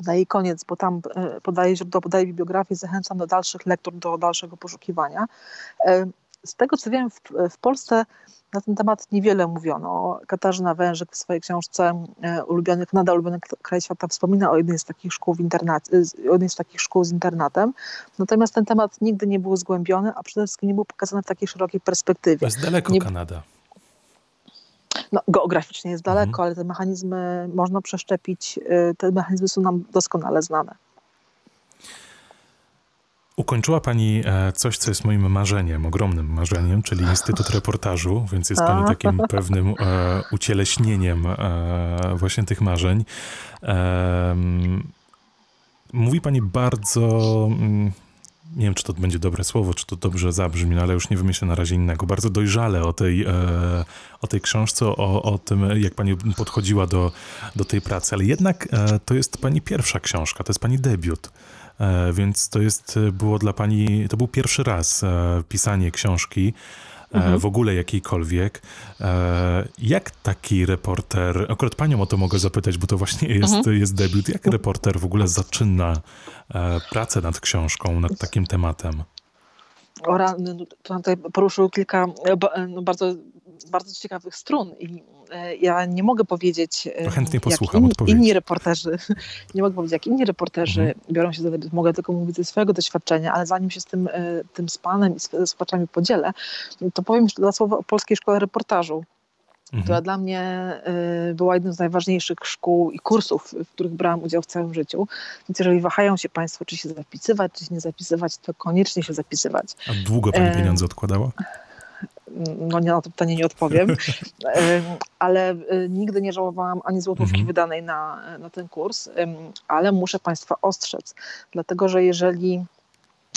na jej koniec, bo tam e, podaje źródło, podaje bibliografię, zachęcam do dalszych lektur, do dalszego poszukiwania. E, z tego co wiem, w, w Polsce na ten temat niewiele mówiono. Katarzyna Wężyk w swojej książce e, Ulubionych, nadal ulubiony kraj świata wspomina o jednej z takich szkół, w internat, jednej z takich szkół z internatem. Natomiast ten temat nigdy nie był zgłębiony, a przede wszystkim nie był pokazany w takiej szerokiej perspektywie. Jest daleko nie, Kanada. No, geograficznie jest daleko, mhm. ale te mechanizmy można przeszczepić. Y, te mechanizmy są nam doskonale znane. Ukończyła Pani e, coś, co jest moim marzeniem, ogromnym marzeniem, czyli Instytut Reportażu, więc jest Pani takim pewnym e, ucieleśnieniem e, właśnie tych marzeń. E, mówi Pani bardzo mm, nie wiem, czy to będzie dobre słowo, czy to dobrze zabrzmi, no ale już nie wymyślę na razie innego. Bardzo dojrzale o tej, e, o tej książce, o, o tym, jak pani podchodziła do, do tej pracy, ale jednak e, to jest pani pierwsza książka, to jest pani debiut. E, więc to jest, było dla pani, to był pierwszy raz pisanie książki mhm. w ogóle jakiejkolwiek. Jak taki reporter, akurat panią o to mogę zapytać, bo to właśnie jest, mhm. jest debiut, jak reporter w ogóle zaczyna pracę nad książką, nad takim tematem? Ora, no, tutaj poruszył kilka no, bardzo, bardzo ciekawych strun i e, ja nie mogę powiedzieć, to chętnie posłucham jak in, inni reporterzy, nie mogę powiedzieć, jak inni reporterzy mhm. biorą się za mogę tylko mówić ze swojego doświadczenia, ale zanim się z tym, e, tym z panem i z słuchaczami podzielę, to powiem jeszcze dwa słowa o Polskiej Szkole Reportażu mhm. która dla mnie y, była jedną z najważniejszych szkół i kursów, w których brałam udział w całym życiu. Więc jeżeli wahają się Państwo, czy się zapisywać, czy się nie zapisywać, to koniecznie się zapisywać. A długo Pani pieniądze odkładała? No nie, na to pytanie nie odpowiem, ale y, nigdy nie żałowałam ani złotówki mhm. wydanej na, na ten kurs, ale muszę Państwa ostrzec, dlatego że jeżeli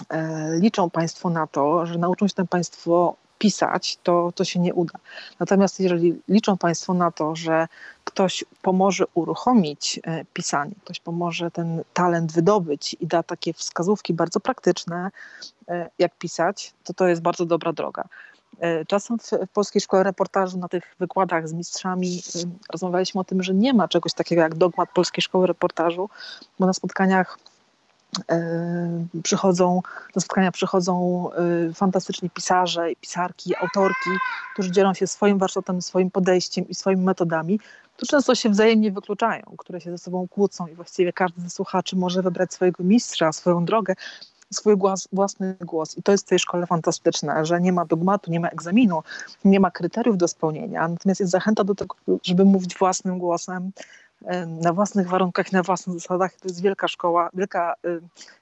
e, liczą Państwo na to, że nauczą się Państwo pisać, to, to się nie uda. Natomiast jeżeli liczą Państwo na to, że ktoś pomoże uruchomić e, pisanie, ktoś pomoże ten talent wydobyć i da takie wskazówki bardzo praktyczne, e, jak pisać, to to jest bardzo dobra droga. E, czasem w, Polskiej Szkole Reportażu na tych wykładach z mistrzami rozmawialiśmy o tym, że nie ma czegoś takiego jak dogmat Polskiej Szkoły Reportażu, bo na spotkaniach E, przychodzą, do spotkania przychodzą e, fantastyczni pisarze, pisarki, autorki, którzy dzielą się swoim warsztatem, swoim podejściem i swoimi metodami, które często się wzajemnie wykluczają, które się ze sobą kłócą i właściwie każdy ze słuchaczy może wybrać swojego mistrza, swoją drogę, swój głos, własny głos. I to jest w tej szkole fantastyczne, że nie ma dogmatu, nie ma egzaminu, nie ma kryteriów do spełnienia, natomiast jest zachęta do tego, żeby mówić własnym głosem, na własnych warunkach, na własnych zasadach. To jest wielka szkoła, wielka,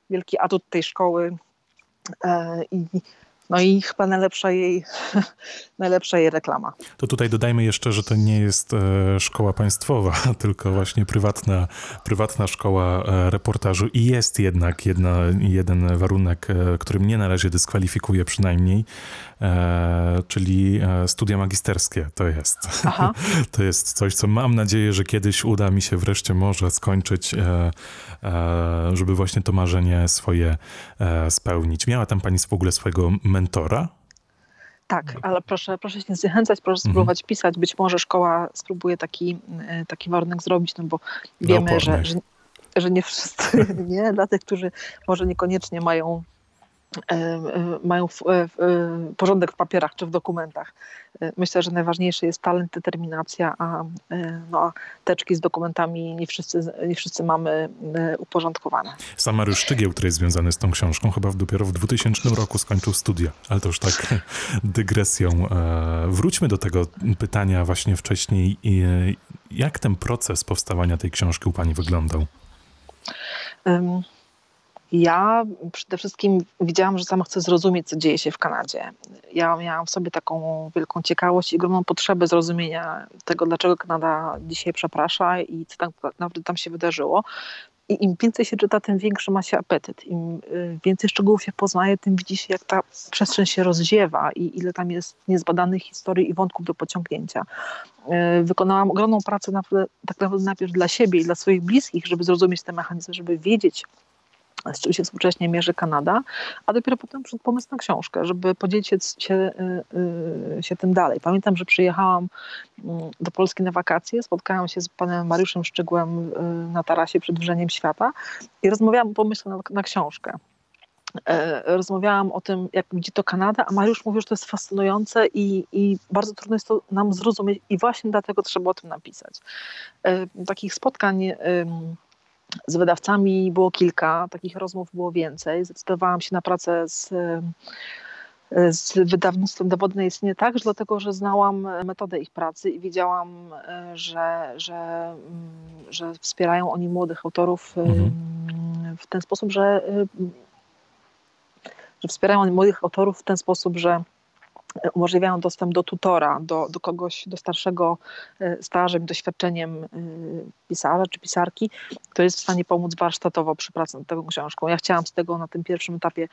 wielki atut tej szkoły e, i No i chyba najlepsza jej, najlepsza jej reklama. To tutaj dodajmy jeszcze, że to nie jest e, szkoła państwowa, tylko właśnie prywatna, prywatna szkoła e, reportażu i jest jednak jedna, jeden warunek, e, który mnie na razie dyskwalifikuje przynajmniej, czyli studia magisterskie to jest. Aha. To jest coś, co mam nadzieję, że kiedyś uda mi się wreszcie może skończyć, żeby właśnie to marzenie swoje spełnić. Miała tam pani w ogóle swojego mentora? Tak, ale proszę, proszę się nie zniechęcać, proszę mhm. spróbować pisać. Być może szkoła spróbuje taki, e, taki warunek zrobić, no bo wiemy, że, że, że nie wszyscy, nie, dla tych, którzy może niekoniecznie mają mają w, e, w, porządek w papierach czy w dokumentach. Myślę, że najważniejszy jest talent, determinacja, a no, teczki z dokumentami nie wszyscy, nie wszyscy mamy uporządkowane. Sam Mariusz Szczygieł, który jest związany z tą książką, chyba dopiero w 2000 roku skończył studia, ale to już tak dygresją. Wróćmy do tego pytania właśnie wcześniej. Jak ten proces powstawania tej książki u Pani wyglądał? Um ja przede wszystkim widziałam, że sama chcę zrozumieć, co dzieje się w Kanadzie. Ja miałam w sobie taką wielką ciekawość i ogromną potrzebę zrozumienia tego, dlaczego Kanada dzisiaj przeprasza i co tam naprawdę tam się wydarzyło. I im więcej się czyta, tym większy ma się apetyt. Im y, więcej szczegółów się poznaje, tym widzi się, jak ta przestrzeń się rozdziewa i ile tam jest niezbadanych historii i wątków do pociągnięcia. Y, wykonałam ogromną pracę tak naprawdę najpierw dla siebie i dla swoich bliskich, żeby zrozumieć te mechanizmy, żeby wiedzieć, z czym się współcześnie mierzy Kanada, a dopiero potem przyszedł pomysł na książkę, żeby podzielić się, się, y, y, się tym dalej. Pamiętam, że przyjechałam mm, do Polski na wakacje, spotkałam się z panem Mariuszem Szczygłem y, na tarasie przed Wrzeniem Świata i rozmawiałam o na, na książkę e, rozmawiałam o tym, jak widzi to Kanada, a Mariusz mówił, że to jest fascynujące i, i, bardzo trudno jest to nam zrozumieć i właśnie dlatego trzeba o tym napisać. E, takich spotkań z wydawcami było kilka, takich rozmów było więcej. Zdecydowałam się na pracę z, z wydawnictwem Dowodne Istnieje także dlatego, że znałam metodę ich pracy i wiedziałam, że, że, że wspierają oni młodych autorów mhm. w ten sposób, że, że wspierają oni młodych autorów w ten sposób, że umożliwiają dostęp do tutora, do, do kogoś, do starszego e, stażem, doświadczeniem e, pisarza czy pisarki, kto jest w stanie pomóc warsztatowo przy pracy nad tą książką. Ja chciałam z tego na tym pierwszym etapie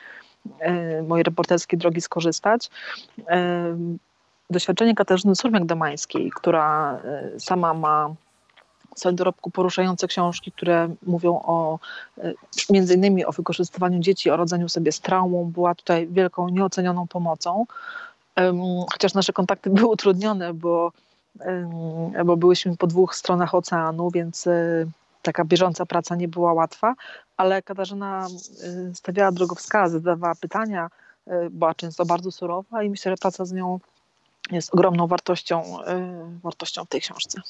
e, mojej reporterskiej drogi skorzystać. Doświadczenie Katarzyny Surmiak-Domańskiej, która sama ma swoim dorobku poruszające książki, które mówią o między innymi o wykorzystywaniu dzieci, o rodzeniu sobie z traumą, była tutaj wielką, nieocenioną pomocą chociaż nasze kontakty były utrudnione, bo, bo byłyśmy po dwóch stronach oceanu, więc e, taka bieżąca praca nie była łatwa, ale Katarzyna e, stawiała drogowskazy, zadawała pytania, e, była często bardzo surowa i myślę, że praca z nią jest ogromną wartością, wartością w tej książce.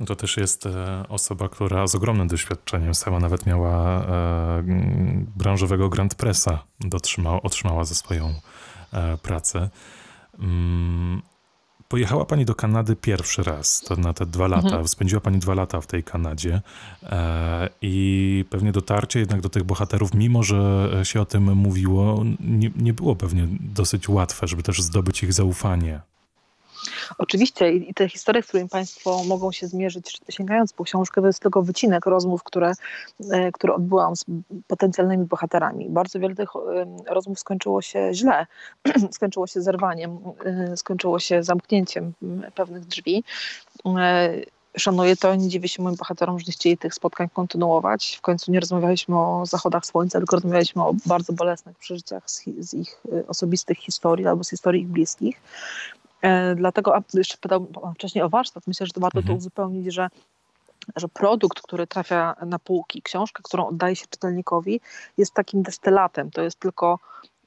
No to też jest osoba, która z ogromnym doświadczeniem sama nawet miała branżowego Grand Pressa, dotrzymała, otrzymała za swoją pracę. Mm, pojechała Pani do Kanady pierwszy raz, to na te dwa lata. Mhm. Spędziła Pani dwa lata w tej Kanadzie e, i pewnie dotarcie jednak do tych bohaterów, mimo że się o tym mówiło, nie, nie było pewnie dosyć łatwe, żeby też zdobyć ich zaufanie. Oczywiście i te historie, z którymi Państwo mogą się zmierzyć, sięgając po książkę, to jest tylko wycinek rozmów, które, e, które odbyłam z potencjalnymi bohaterami. Bardzo wiele tych rozmów skończyło się źle, skończyło się zerwaniem, e, skończyło się zamknięciem pewnych drzwi. E, szanuję to, nie dziwię się moim bohaterom, że nie chcieli tych spotkań kontynuować. W końcu nie rozmawialiśmy o zachodach słońca, tylko rozmawialiśmy o bardzo bolesnych przeżyciach z ich osobistych historii albo z historii ich bliskich. E, dlatego, a jeszcze pytał wcześniej o warsztat, myślę, że to warto mhm. to uzupełnić, że że produkt, który trafia na półki, książka, którą oddaje się czytelnikowi, jest takim destylatem. To jest tylko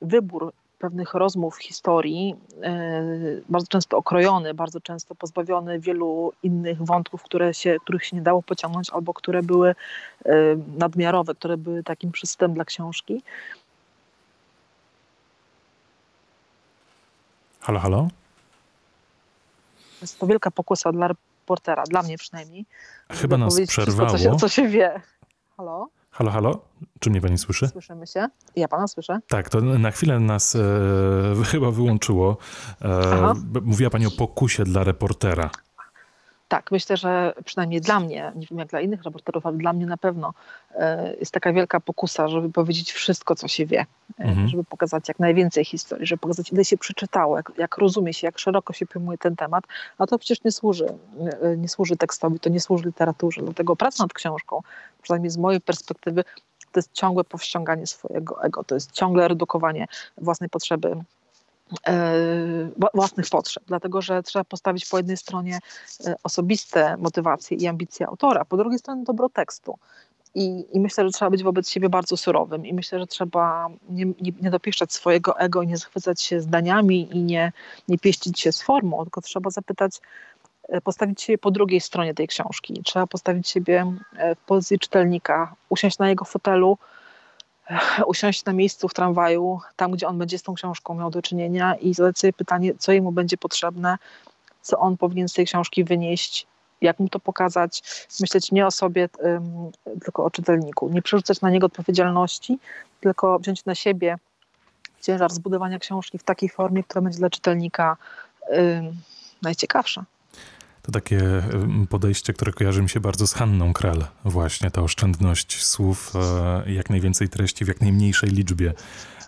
wybór pewnych rozmów, historii, yy, bardzo często okrojony, bardzo często pozbawiony wielu innych wątków, które się, których się nie dało pociągnąć, albo które były yy, nadmiarowe, które były takim przystępem dla książki. Halo, halo? Jest to wielka pokusa dla reportera, dla mnie przynajmniej. Chyba nas przerwało. Wszystko, co się, co się wie. Halo? Halo, halo? Czy mnie pani słyszy? Słyszymy się. Ja pana słyszę. Tak, to na chwilę nas e, chyba wyłączyło. E, mówiła pani o pokusie dla reportera. Tak, myślę, że przynajmniej dla mnie, nie wiem jak dla innych reporterów, ale dla mnie na pewno e, jest taka wielka pokusa, żeby powiedzieć wszystko, co się wie, e, mhm. żeby pokazać jak najwięcej historii, żeby pokazać, ile się przeczytało, jak, jak rozumie się, jak szeroko się pojmuje ten temat, a to przecież nie służy, e, nie służy tekstowi, to nie służy literaturze. Dlatego praca nad książką, przynajmniej z mojej perspektywy, to jest ciągłe powściąganie swojego ego, to jest ciągle redukowanie własnej potrzeby własnych potrzeb, dlatego że trzeba postawić po jednej stronie e, osobiste motywacje i ambicje autora, po drugiej stronie dobro tekstu. I, I, myślę, że trzeba być wobec siebie bardzo surowym i myślę, że trzeba nie, nie, nie dopieszczać swojego ego nie zachwycać się zdaniami i nie, nie pieścić się z formą, tylko trzeba zapytać, e, postawić siebie po drugiej stronie tej książki. Trzeba postawić siebie w pozycji czytelnika, usiąść na jego fotelu, usiąść na miejscu w tramwaju, tam gdzie on będzie z tą książką miał do czynienia i zadać sobie pytanie, co jemu będzie potrzebne, co on powinien z tej książki wynieść, jak mu to pokazać, myśleć nie o sobie, tylko o czytelniku. Nie przerzucać na niego odpowiedzialności, tylko wziąć na siebie ciężar zbudowania książki w takiej formie, która będzie dla czytelnika najciekawsza. To takie podejście, które kojarzy mi się bardzo z Hanną Kral, właśnie ta oszczędność słów, e, jak najwięcej treści w jak najmniejszej liczbie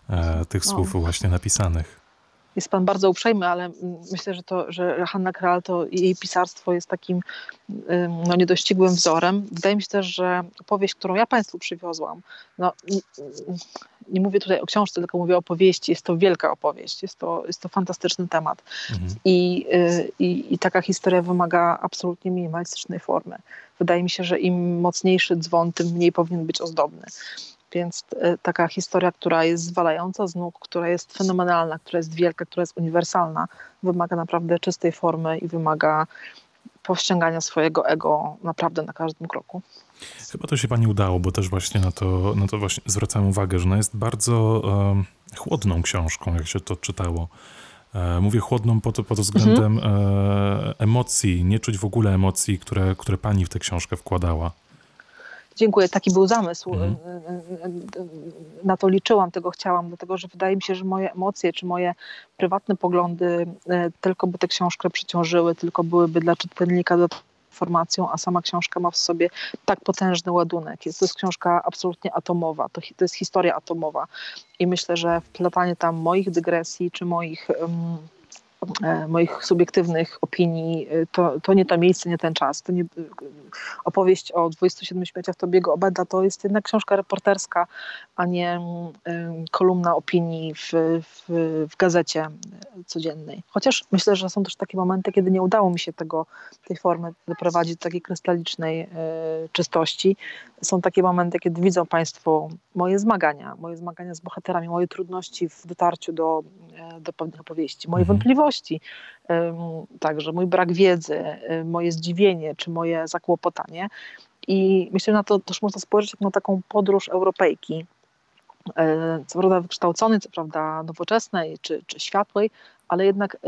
e, tych słów właśnie napisanych. Jest pan bardzo uprzejmy, ale myślę, że to, że Hanna Kral, to jej pisarstwo jest takim no, niedościgłym wzorem. Wydaje mi się też, że opowieść, którą ja państwu przywiozłam, no, nie mówię tutaj o książce, tylko mówię o opowieści. Jest to wielka opowieść, jest to, jest to fantastyczny temat. Mhm. I, y, i, I taka historia wymaga absolutnie minimalistycznej formy. Wydaje mi się, że im mocniejszy dzwon, tym mniej powinien być ozdobny. Więc y, taka historia, która jest zwalająca z nóg, która jest fenomenalna, która jest wielka, która jest uniwersalna, wymaga naprawdę czystej formy i wymaga powściągania swojego ego naprawdę na każdym kroku. Chyba to się pani udało, bo też właśnie na to, na to właśnie zwracam uwagę, że ona jest bardzo e, chłodną książką, jak się to czytało. E, mówię chłodną po to, po to względem mhm. e, emocji, nie czuć w ogóle emocji, które, które pani w tę książkę wkładała. Dziękuję, taki był zamysł. Mhm. Na to liczyłam, tego chciałam, dlatego że wydaje mi się, że moje emocje czy moje prywatne poglądy e, tylko by tę książkę przeciążyły, tylko byłyby dla czytelnika do informacją, a sama książka ma w sobie tak potężny ładunek. Jest, to jest książka absolutnie atomowa, to, to jest historia atomowa. I myślę, że wplatanie tam moich dygresji czy moich. Um, E, moich subiektywnych opinii, e, to, to nie to miejsce, nie ten czas. To nie, opowieść o 27 śmierciach Tobiego Obeda to jest jednak książka reporterska, a nie mm, kolumna opinii w, w, w, gazecie codziennej. Chociaż myślę, że są też takie momenty, kiedy nie udało mi się tego, tej formy doprowadzić do takiej krystalicznej e, czystości. Są takie momenty, kiedy widzą Państwo moje zmagania, moje zmagania z bohaterami, moje trudności w dotarciu do, do pewnych opowieści, moje mhm. Także mój brak wiedzy, moje zdziwienie czy moje zakłopotanie. I myślę, że na to też można spojrzeć jak na taką podróż Europejki, e, co prawda wykształconej, co prawda nowoczesnej czy, czy światłej, ale jednak e,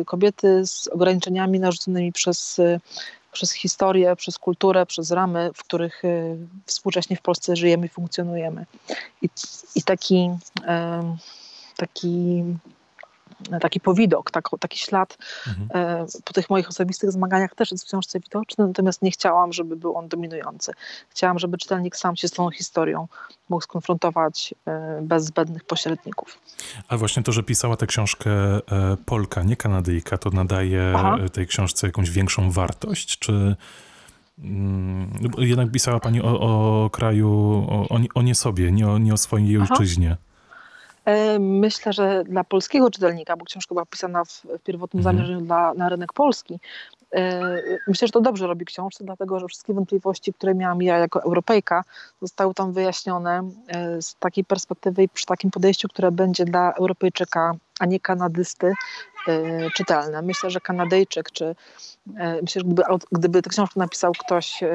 e, kobiety z ograniczeniami narzuconymi przez, przez historię, przez kulturę, przez ramy, w których współcześnie w Polsce żyjemy i funkcjonujemy. I, i taki, taki taki powidok, tak, taki ślad mhm. E, po tych moich osobistych zmaganiach też jest w książce widoczny, natomiast nie chciałam, żeby był on dominujący. Chciałam, żeby czytelnik sam się z tą historią mógł skonfrontować e, bez zbędnych pośredników. A właśnie to, że pisała tę książkę e, Polka, nie Kanadyjka, to nadaje Aha. tej książce jakąś większą wartość, czy... Mm, jednak pisała pani o, o kraju, o, o, nie sobie, nie o, nie o swojej Aha. ojczyźnie. E, myślę, że dla polskiego czytelnika, bo książka była pisana w, w pierwotnym mhm. zamierzeniu dla, na rynek polski, e, Myślę, że to dobrze robi książce, dlatego że wszystkie wątpliwości, które miałam ja jako Europejka, zostały tam wyjaśnione e, z takiej perspektywy i przy takim podejściu, które będzie dla Europejczyka, a nie kanadysty, czytelne. Myślę, że Kanadyjczyk, czy y, myślę, że gdyby, gdyby tę książkę napisał ktoś y,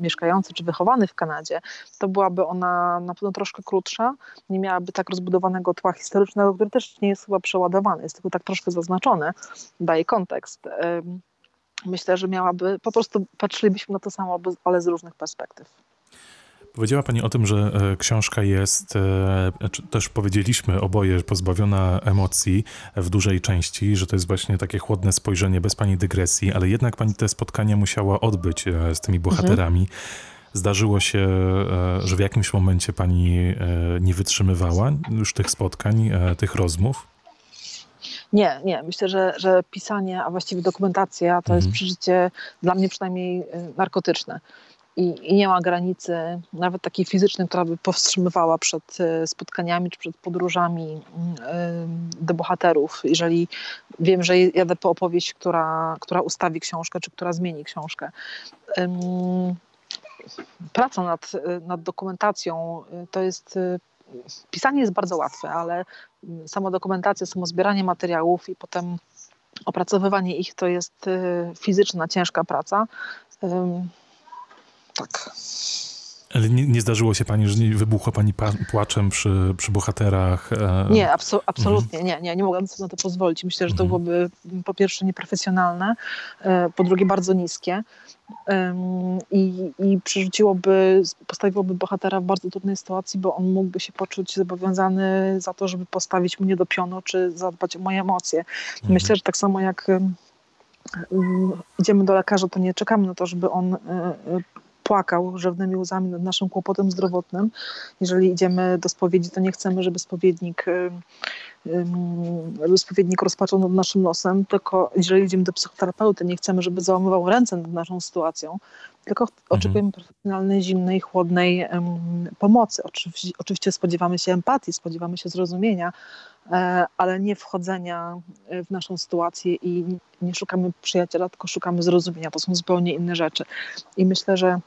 mieszkający czy wychowany w Kanadzie, to byłaby ona na pewno troszkę krótsza, nie miałaby tak rozbudowanego tła historycznego, który też nie jest chyba przeładowany, jest tylko tak troszkę zaznaczony, daje kontekst. Myślę, że miałaby, po prostu patrzylibyśmy na to samo, ale z różnych perspektyw. Powiedziała Pani o tym, że e, książka jest, e, też powiedzieliśmy oboje, pozbawiona emocji w dużej części, że to jest właśnie takie chłodne spojrzenie bez Pani dygresji, ale jednak Pani te spotkania musiała odbyć z tymi bohaterami. Mhm. Zdarzyło się, że w jakimś momencie Pani nie wytrzymywała już tych spotkań, tych rozmów? Nie, nie. Myślę, że, że pisanie, a właściwie dokumentacja to mhm. jest przeżycie dla mnie przynajmniej narkotyczne i, i, nie ma granicy, nawet takiej fizycznej, która by powstrzymywała przed e, spotkaniami czy przed podróżami mm, do bohaterów. Jeżeli wiem, że jadę po opowieść, która, która ustawi książkę, czy która zmieni książkę. Praca nad, nad dokumentacją e, to jest. E, pisanie jest bardzo łatwe, ale sama dokumentacja, samo zbieranie materiałów i potem opracowywanie ich to jest fizyczna, ciężka praca. Tak. Ale nie, nie, zdarzyło się pani, że wybuchła pani płaczem przy, przy bohaterach? E... Nie, abso absolutnie mhm. nie, nie. Nie mogłam sobie na to pozwolić. Myślę, że to mhm. byłoby po pierwsze nieprofesjonalne, e, po drugie bardzo niskie i, i przerzuciłoby, postawiłoby bohatera w bardzo trudnej sytuacji, bo on mógłby się poczuć zobowiązany za to, żeby postawić mnie do pionu, czy zadbać o moje emocje. Mhm. Myślę, że tak samo jak idziemy do lekarza, to nie czekamy na to, żeby on e, płakał rzewnymi łzami nad naszym kłopotem zdrowotnym. Jeżeli idziemy do spowiedzi, to nie chcemy, żeby spowiednik, spowiednik rozpaczał nad naszym losem, tylko jeżeli idziemy do psychoterapeuty, nie chcemy, żeby załamywał ręce nad naszą sytuacją, tylko mhm. oczekujemy profesjonalnej, zimnej, chłodnej pomocy. Oczywiście, oczywiście spodziewamy się empatii, spodziewamy się zrozumienia, e, ale nie wchodzenia w naszą sytuację i nie szukamy przyjaciela, tylko szukamy zrozumienia. To są zupełnie inne rzeczy. I myślę, że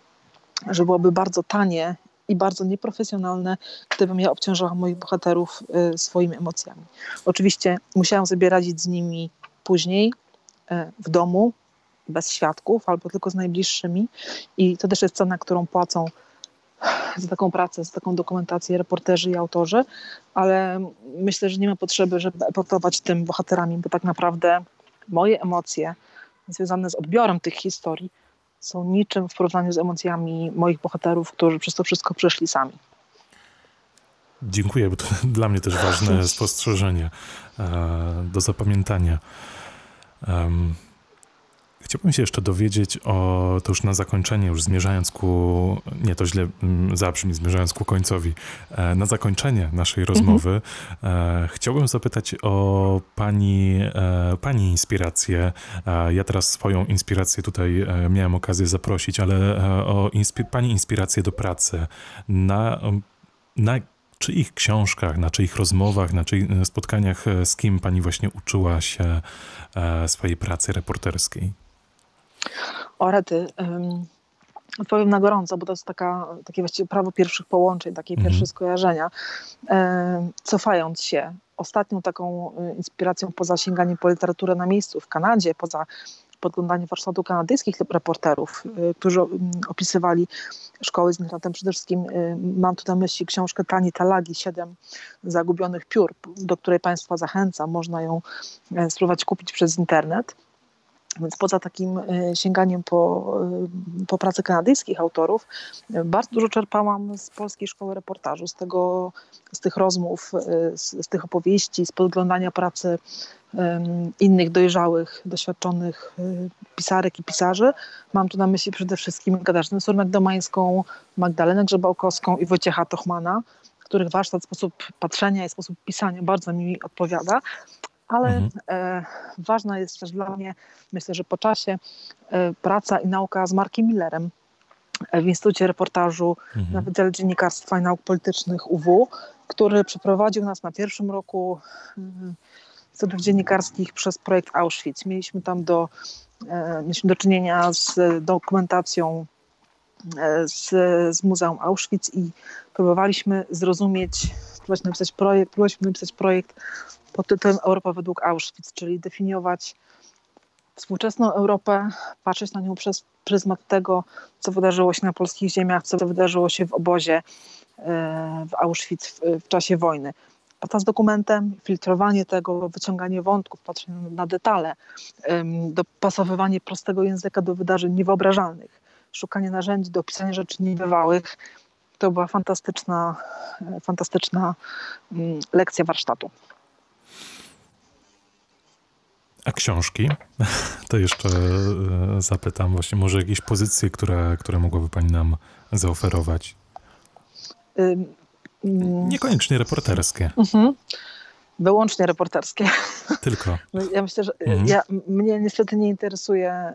że byłoby bardzo tanie i bardzo nieprofesjonalne, gdybym ja obciążała moich bohaterów y, swoimi emocjami. Oczywiście musiałam sobie radzić z nimi później, y, w domu, bez świadków albo tylko z najbliższymi i to też jest cena, którą płacą za taką pracę, za taką dokumentację reporterzy i autorzy, ale myślę, że nie ma potrzeby, żeby epotować tym bohaterami, bo tak naprawdę moje emocje związane z odbiorem tych historii są niczym w porównaniu z emocjami moich bohaterów, którzy przez to wszystko przeszli sami. Dziękuję, bo to dla mnie też ważne spostrzeżenie e, do zapamiętania. Chciałbym się jeszcze dowiedzieć o, to już na zakończenie, już zmierzając ku, nie to źle mm, zabrzmi, zmierzając ku końcowi, e, na zakończenie naszej mhm. rozmowy mhm. chciałbym zapytać o pani, e, pani inspirację. Ja teraz swoją inspirację tutaj miałem okazję zaprosić, ale o inspi pani inspirację do pracy. Na, na czyich książkach, na czyich rozmowach, na czyich spotkaniach z kim pani właśnie uczyła się swojej pracy reporterskiej? O rety. Um, odpowiem na gorąco, bo to jest taka, takie właściwie prawo pierwszych połączeń, takie mhm. pierwsze skojarzenia. Um, cofając się, ostatnią taką y, inspiracją poza sięganiem po literaturę na miejscu w Kanadzie, poza podglądaniem warsztatu kanadyjskich reporterów, y, którzy opisywali szkoły z internetem. Przede wszystkim y, mam tu na myśli książkę Tani Talagi, Siedem zagubionych piór, do której Państwa zachęcam. Można ją spróbować kupić przez internet. Więc poza takim e, sięganiem po, e, po kanadyjskich autorów, e, bardzo dużo czerpałam z polskiej szkoły reportażu, z, tego, z tych rozmów, z, z tych opowieści, z podglądania pracy innych dojrzałych, doświadczonych pisarek i pisarzy. Mam tu na myśli przede wszystkim Katarzynę Surmek-Domańską, Magdalenę Grzebałkowską i Wojciecha Tochmana, których warsztat, sposób patrzenia i sposób pisania bardzo mi odpowiada ale mhm. e, ważna jest też dla mnie, myślę, że po czasie, e, praca i nauka z Markiem Millerem w Instytucie Reportażu mhm. na Wydziale Dziennikarstwa i Nauk Politycznych UW, który przeprowadził nas na pierwszym roku mm, studiów dziennikarskich przez projekt Auschwitz. Mieliśmy tam do, e, mieliśmy do czynienia z dokumentacją e, z, z Muzeum Auschwitz i próbowaliśmy zrozumieć, próbowaliśmy napisać projekt, próbowaliśmy napisać projekt pod tytułem Europa według Auschwitz, czyli definiować współczesną Europę, patrzeć na nią przez pryzmat tego, co wydarzyło się na polskich ziemiach, co wydarzyło się w obozie e, w Auschwitz w, czasie wojny. Praca z dokumentem, filtrowanie tego, wyciąganie wątków, patrzenie na detale, dopasowywanie prostego języka do wydarzeń niewyobrażalnych, szukanie narzędzi do opisania rzeczy niebywałych, to była fantastyczna, fantastyczna mm, lekcja warsztatu. A książki? To jeszcze e, zapytam właśnie, może jakieś pozycje, które, które mogłaby Pani nam zaoferować? Niekoniecznie reporterskie. Mhm. Wyłącznie reporterskie. Tylko. No, ja myślę, że mhm. ja, mnie niestety nie interesuje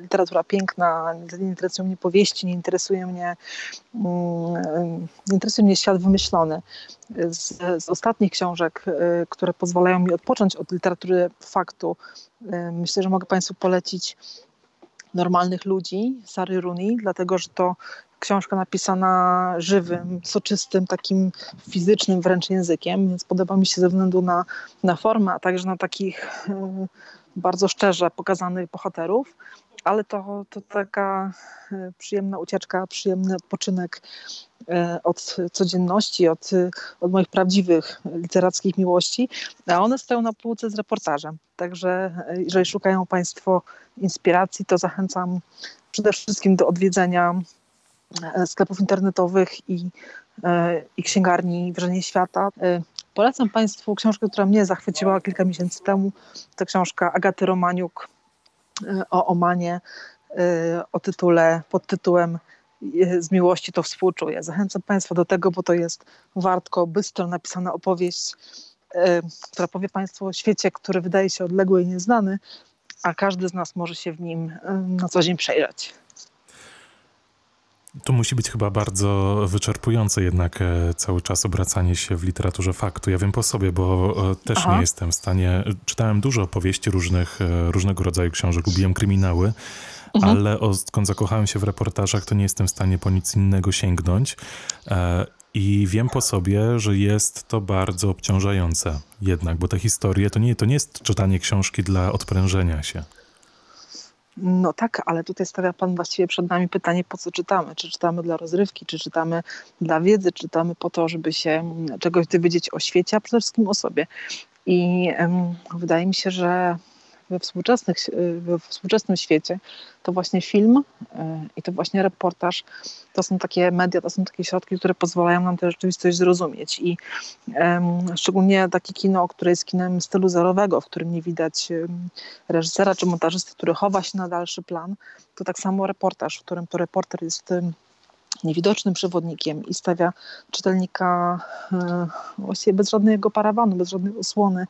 literatura piękna, nie interesują mnie powieści, nie interesuje mnie, nie interesuje mnie świat wymyślony. Z, z ostatnich książek, y, które pozwalają mi odpocząć od literatury faktu, y, myślę, że mogę Państwu polecić Normalnych Ludzi Sary Rooney, dlatego że to książka napisana żywym, soczystym, takim fizycznym wręcz językiem, więc podoba mi się ze względu na, na formę, a także na takich e, bardzo szczerze pokazanych bohaterów, ale to, to taka e, przyjemna ucieczka, przyjemny odpoczynek e, od codzienności, od, od moich prawdziwych literackich miłości, a one stoją na półce z reportażem. Także jeżeli szukają Państwo inspiracji, to zachęcam przede wszystkim do odwiedzenia sklepów internetowych i, e, i księgarni Wrażenie Świata. E, polecam Państwu książkę, która mnie zachwyciła kilka miesięcy temu. To książka Agaty Romaniuk o Omanie o tytule, pod tytułem Z miłości to współczuję. Zachęcam Państwa do tego, bo to jest wartko, bystro napisana opowieść, która powie Państwu o świecie, który wydaje się odległy i nieznany, a każdy z nas może się w nim na co dzień przejrzeć. To musi być chyba bardzo wyczerpujące jednak e, cały czas obracanie się w literaturze faktu. Ja wiem po sobie, bo e, też Aha. nie jestem w stanie. Czytałem dużo opowieści różnych, e, różnego rodzaju książek, lubiłem kryminały, mhm. ale odkąd zakochałem się w reportażach, to nie jestem w stanie po nic innego sięgnąć. I wiem po sobie, że jest to bardzo obciążające jednak, bo te historie to nie, to nie jest czytanie książki dla odprężenia się. No tak, ale tutaj stawia Pan właściwie przed nami pytanie, po co czytamy? Czy czytamy dla rozrywki, czy czytamy dla wiedzy, czy czytamy po to, żeby się czegoś dowiedzieć o świecie, a przede wszystkim o sobie. I um, wydaje mi się, że we, współczesnych, we współczesnym świecie, to właśnie film y, i to właśnie reportaż to są takie media, to są takie środki, które pozwalają nam tę rzeczywistość zrozumieć. I um, szczególnie takie kino, które jest kinem stylu zerowego, w którym nie widać reżysera czy montażysty, który chowa się na dalszy plan, to tak samo reportaż, w którym to reporter jest niewidocznym przewodnikiem i stawia czytelnika e, właściwie bez żadnego parawanu, bez żadnej osłony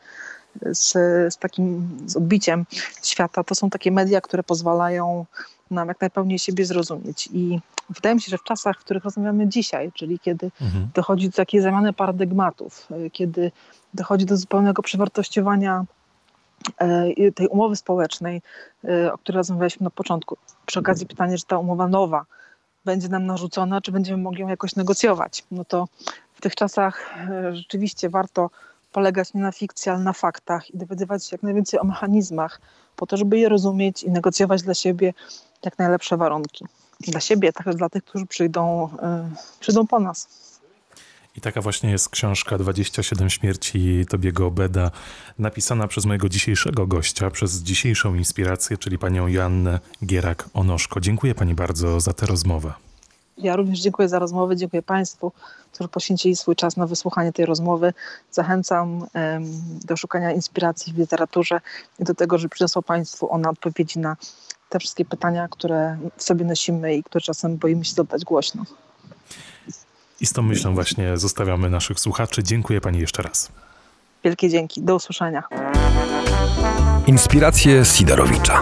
z, z takim z odbiciem świata. To są takie media, które pozwalają nam jak najpełniej siebie zrozumieć. I wydaje mi się, że w czasach, w których rozmawiamy dzisiaj, czyli kiedy mhm. dochodzi do takiej zamiany paradygmatów, kiedy dochodzi do zupełnego przewartościowania e, tej umowy społecznej, e, o której rozmawialiśmy na początku. Przy okazji pytanie, czy ta umowa nowa będzie nam narzucona, czy będziemy mogli ją jakoś negocjować. No to w tych czasach e, rzeczywiście warto polegać nie na fikcji, ale na faktach i dowiadywać się jak najwięcej o mechanizmach, po to, żeby je rozumieć i negocjować dla siebie jak najlepsze warunki. Dla siebie, także dla tych, którzy przyjdą, yy, przyjdą po nas. I taka właśnie jest książka 27 śmierci Tobiego Beda, napisana przez mojego dzisiejszego gościa, przez dzisiejszą inspirację, czyli panią Joannę Gierak-Onoszko. Dziękuję pani bardzo za tę rozmowę. Ja również dziękuję za rozmowę, dziękuję Państwu, którzy poświęcili swój czas na wysłuchanie tej rozmowy. Zachęcam um, do szukania inspiracji w literaturze i do tego, żeby przyniosło Państwu ona odpowiedzi na te wszystkie pytania, które w sobie nosimy i które czasem boimy się zadać głośno. I z tą myślą właśnie zostawiamy naszych słuchaczy. Dziękuję Pani jeszcze raz. Wielkie dzięki. Do usłyszenia. Inspiracje Sidorowicza.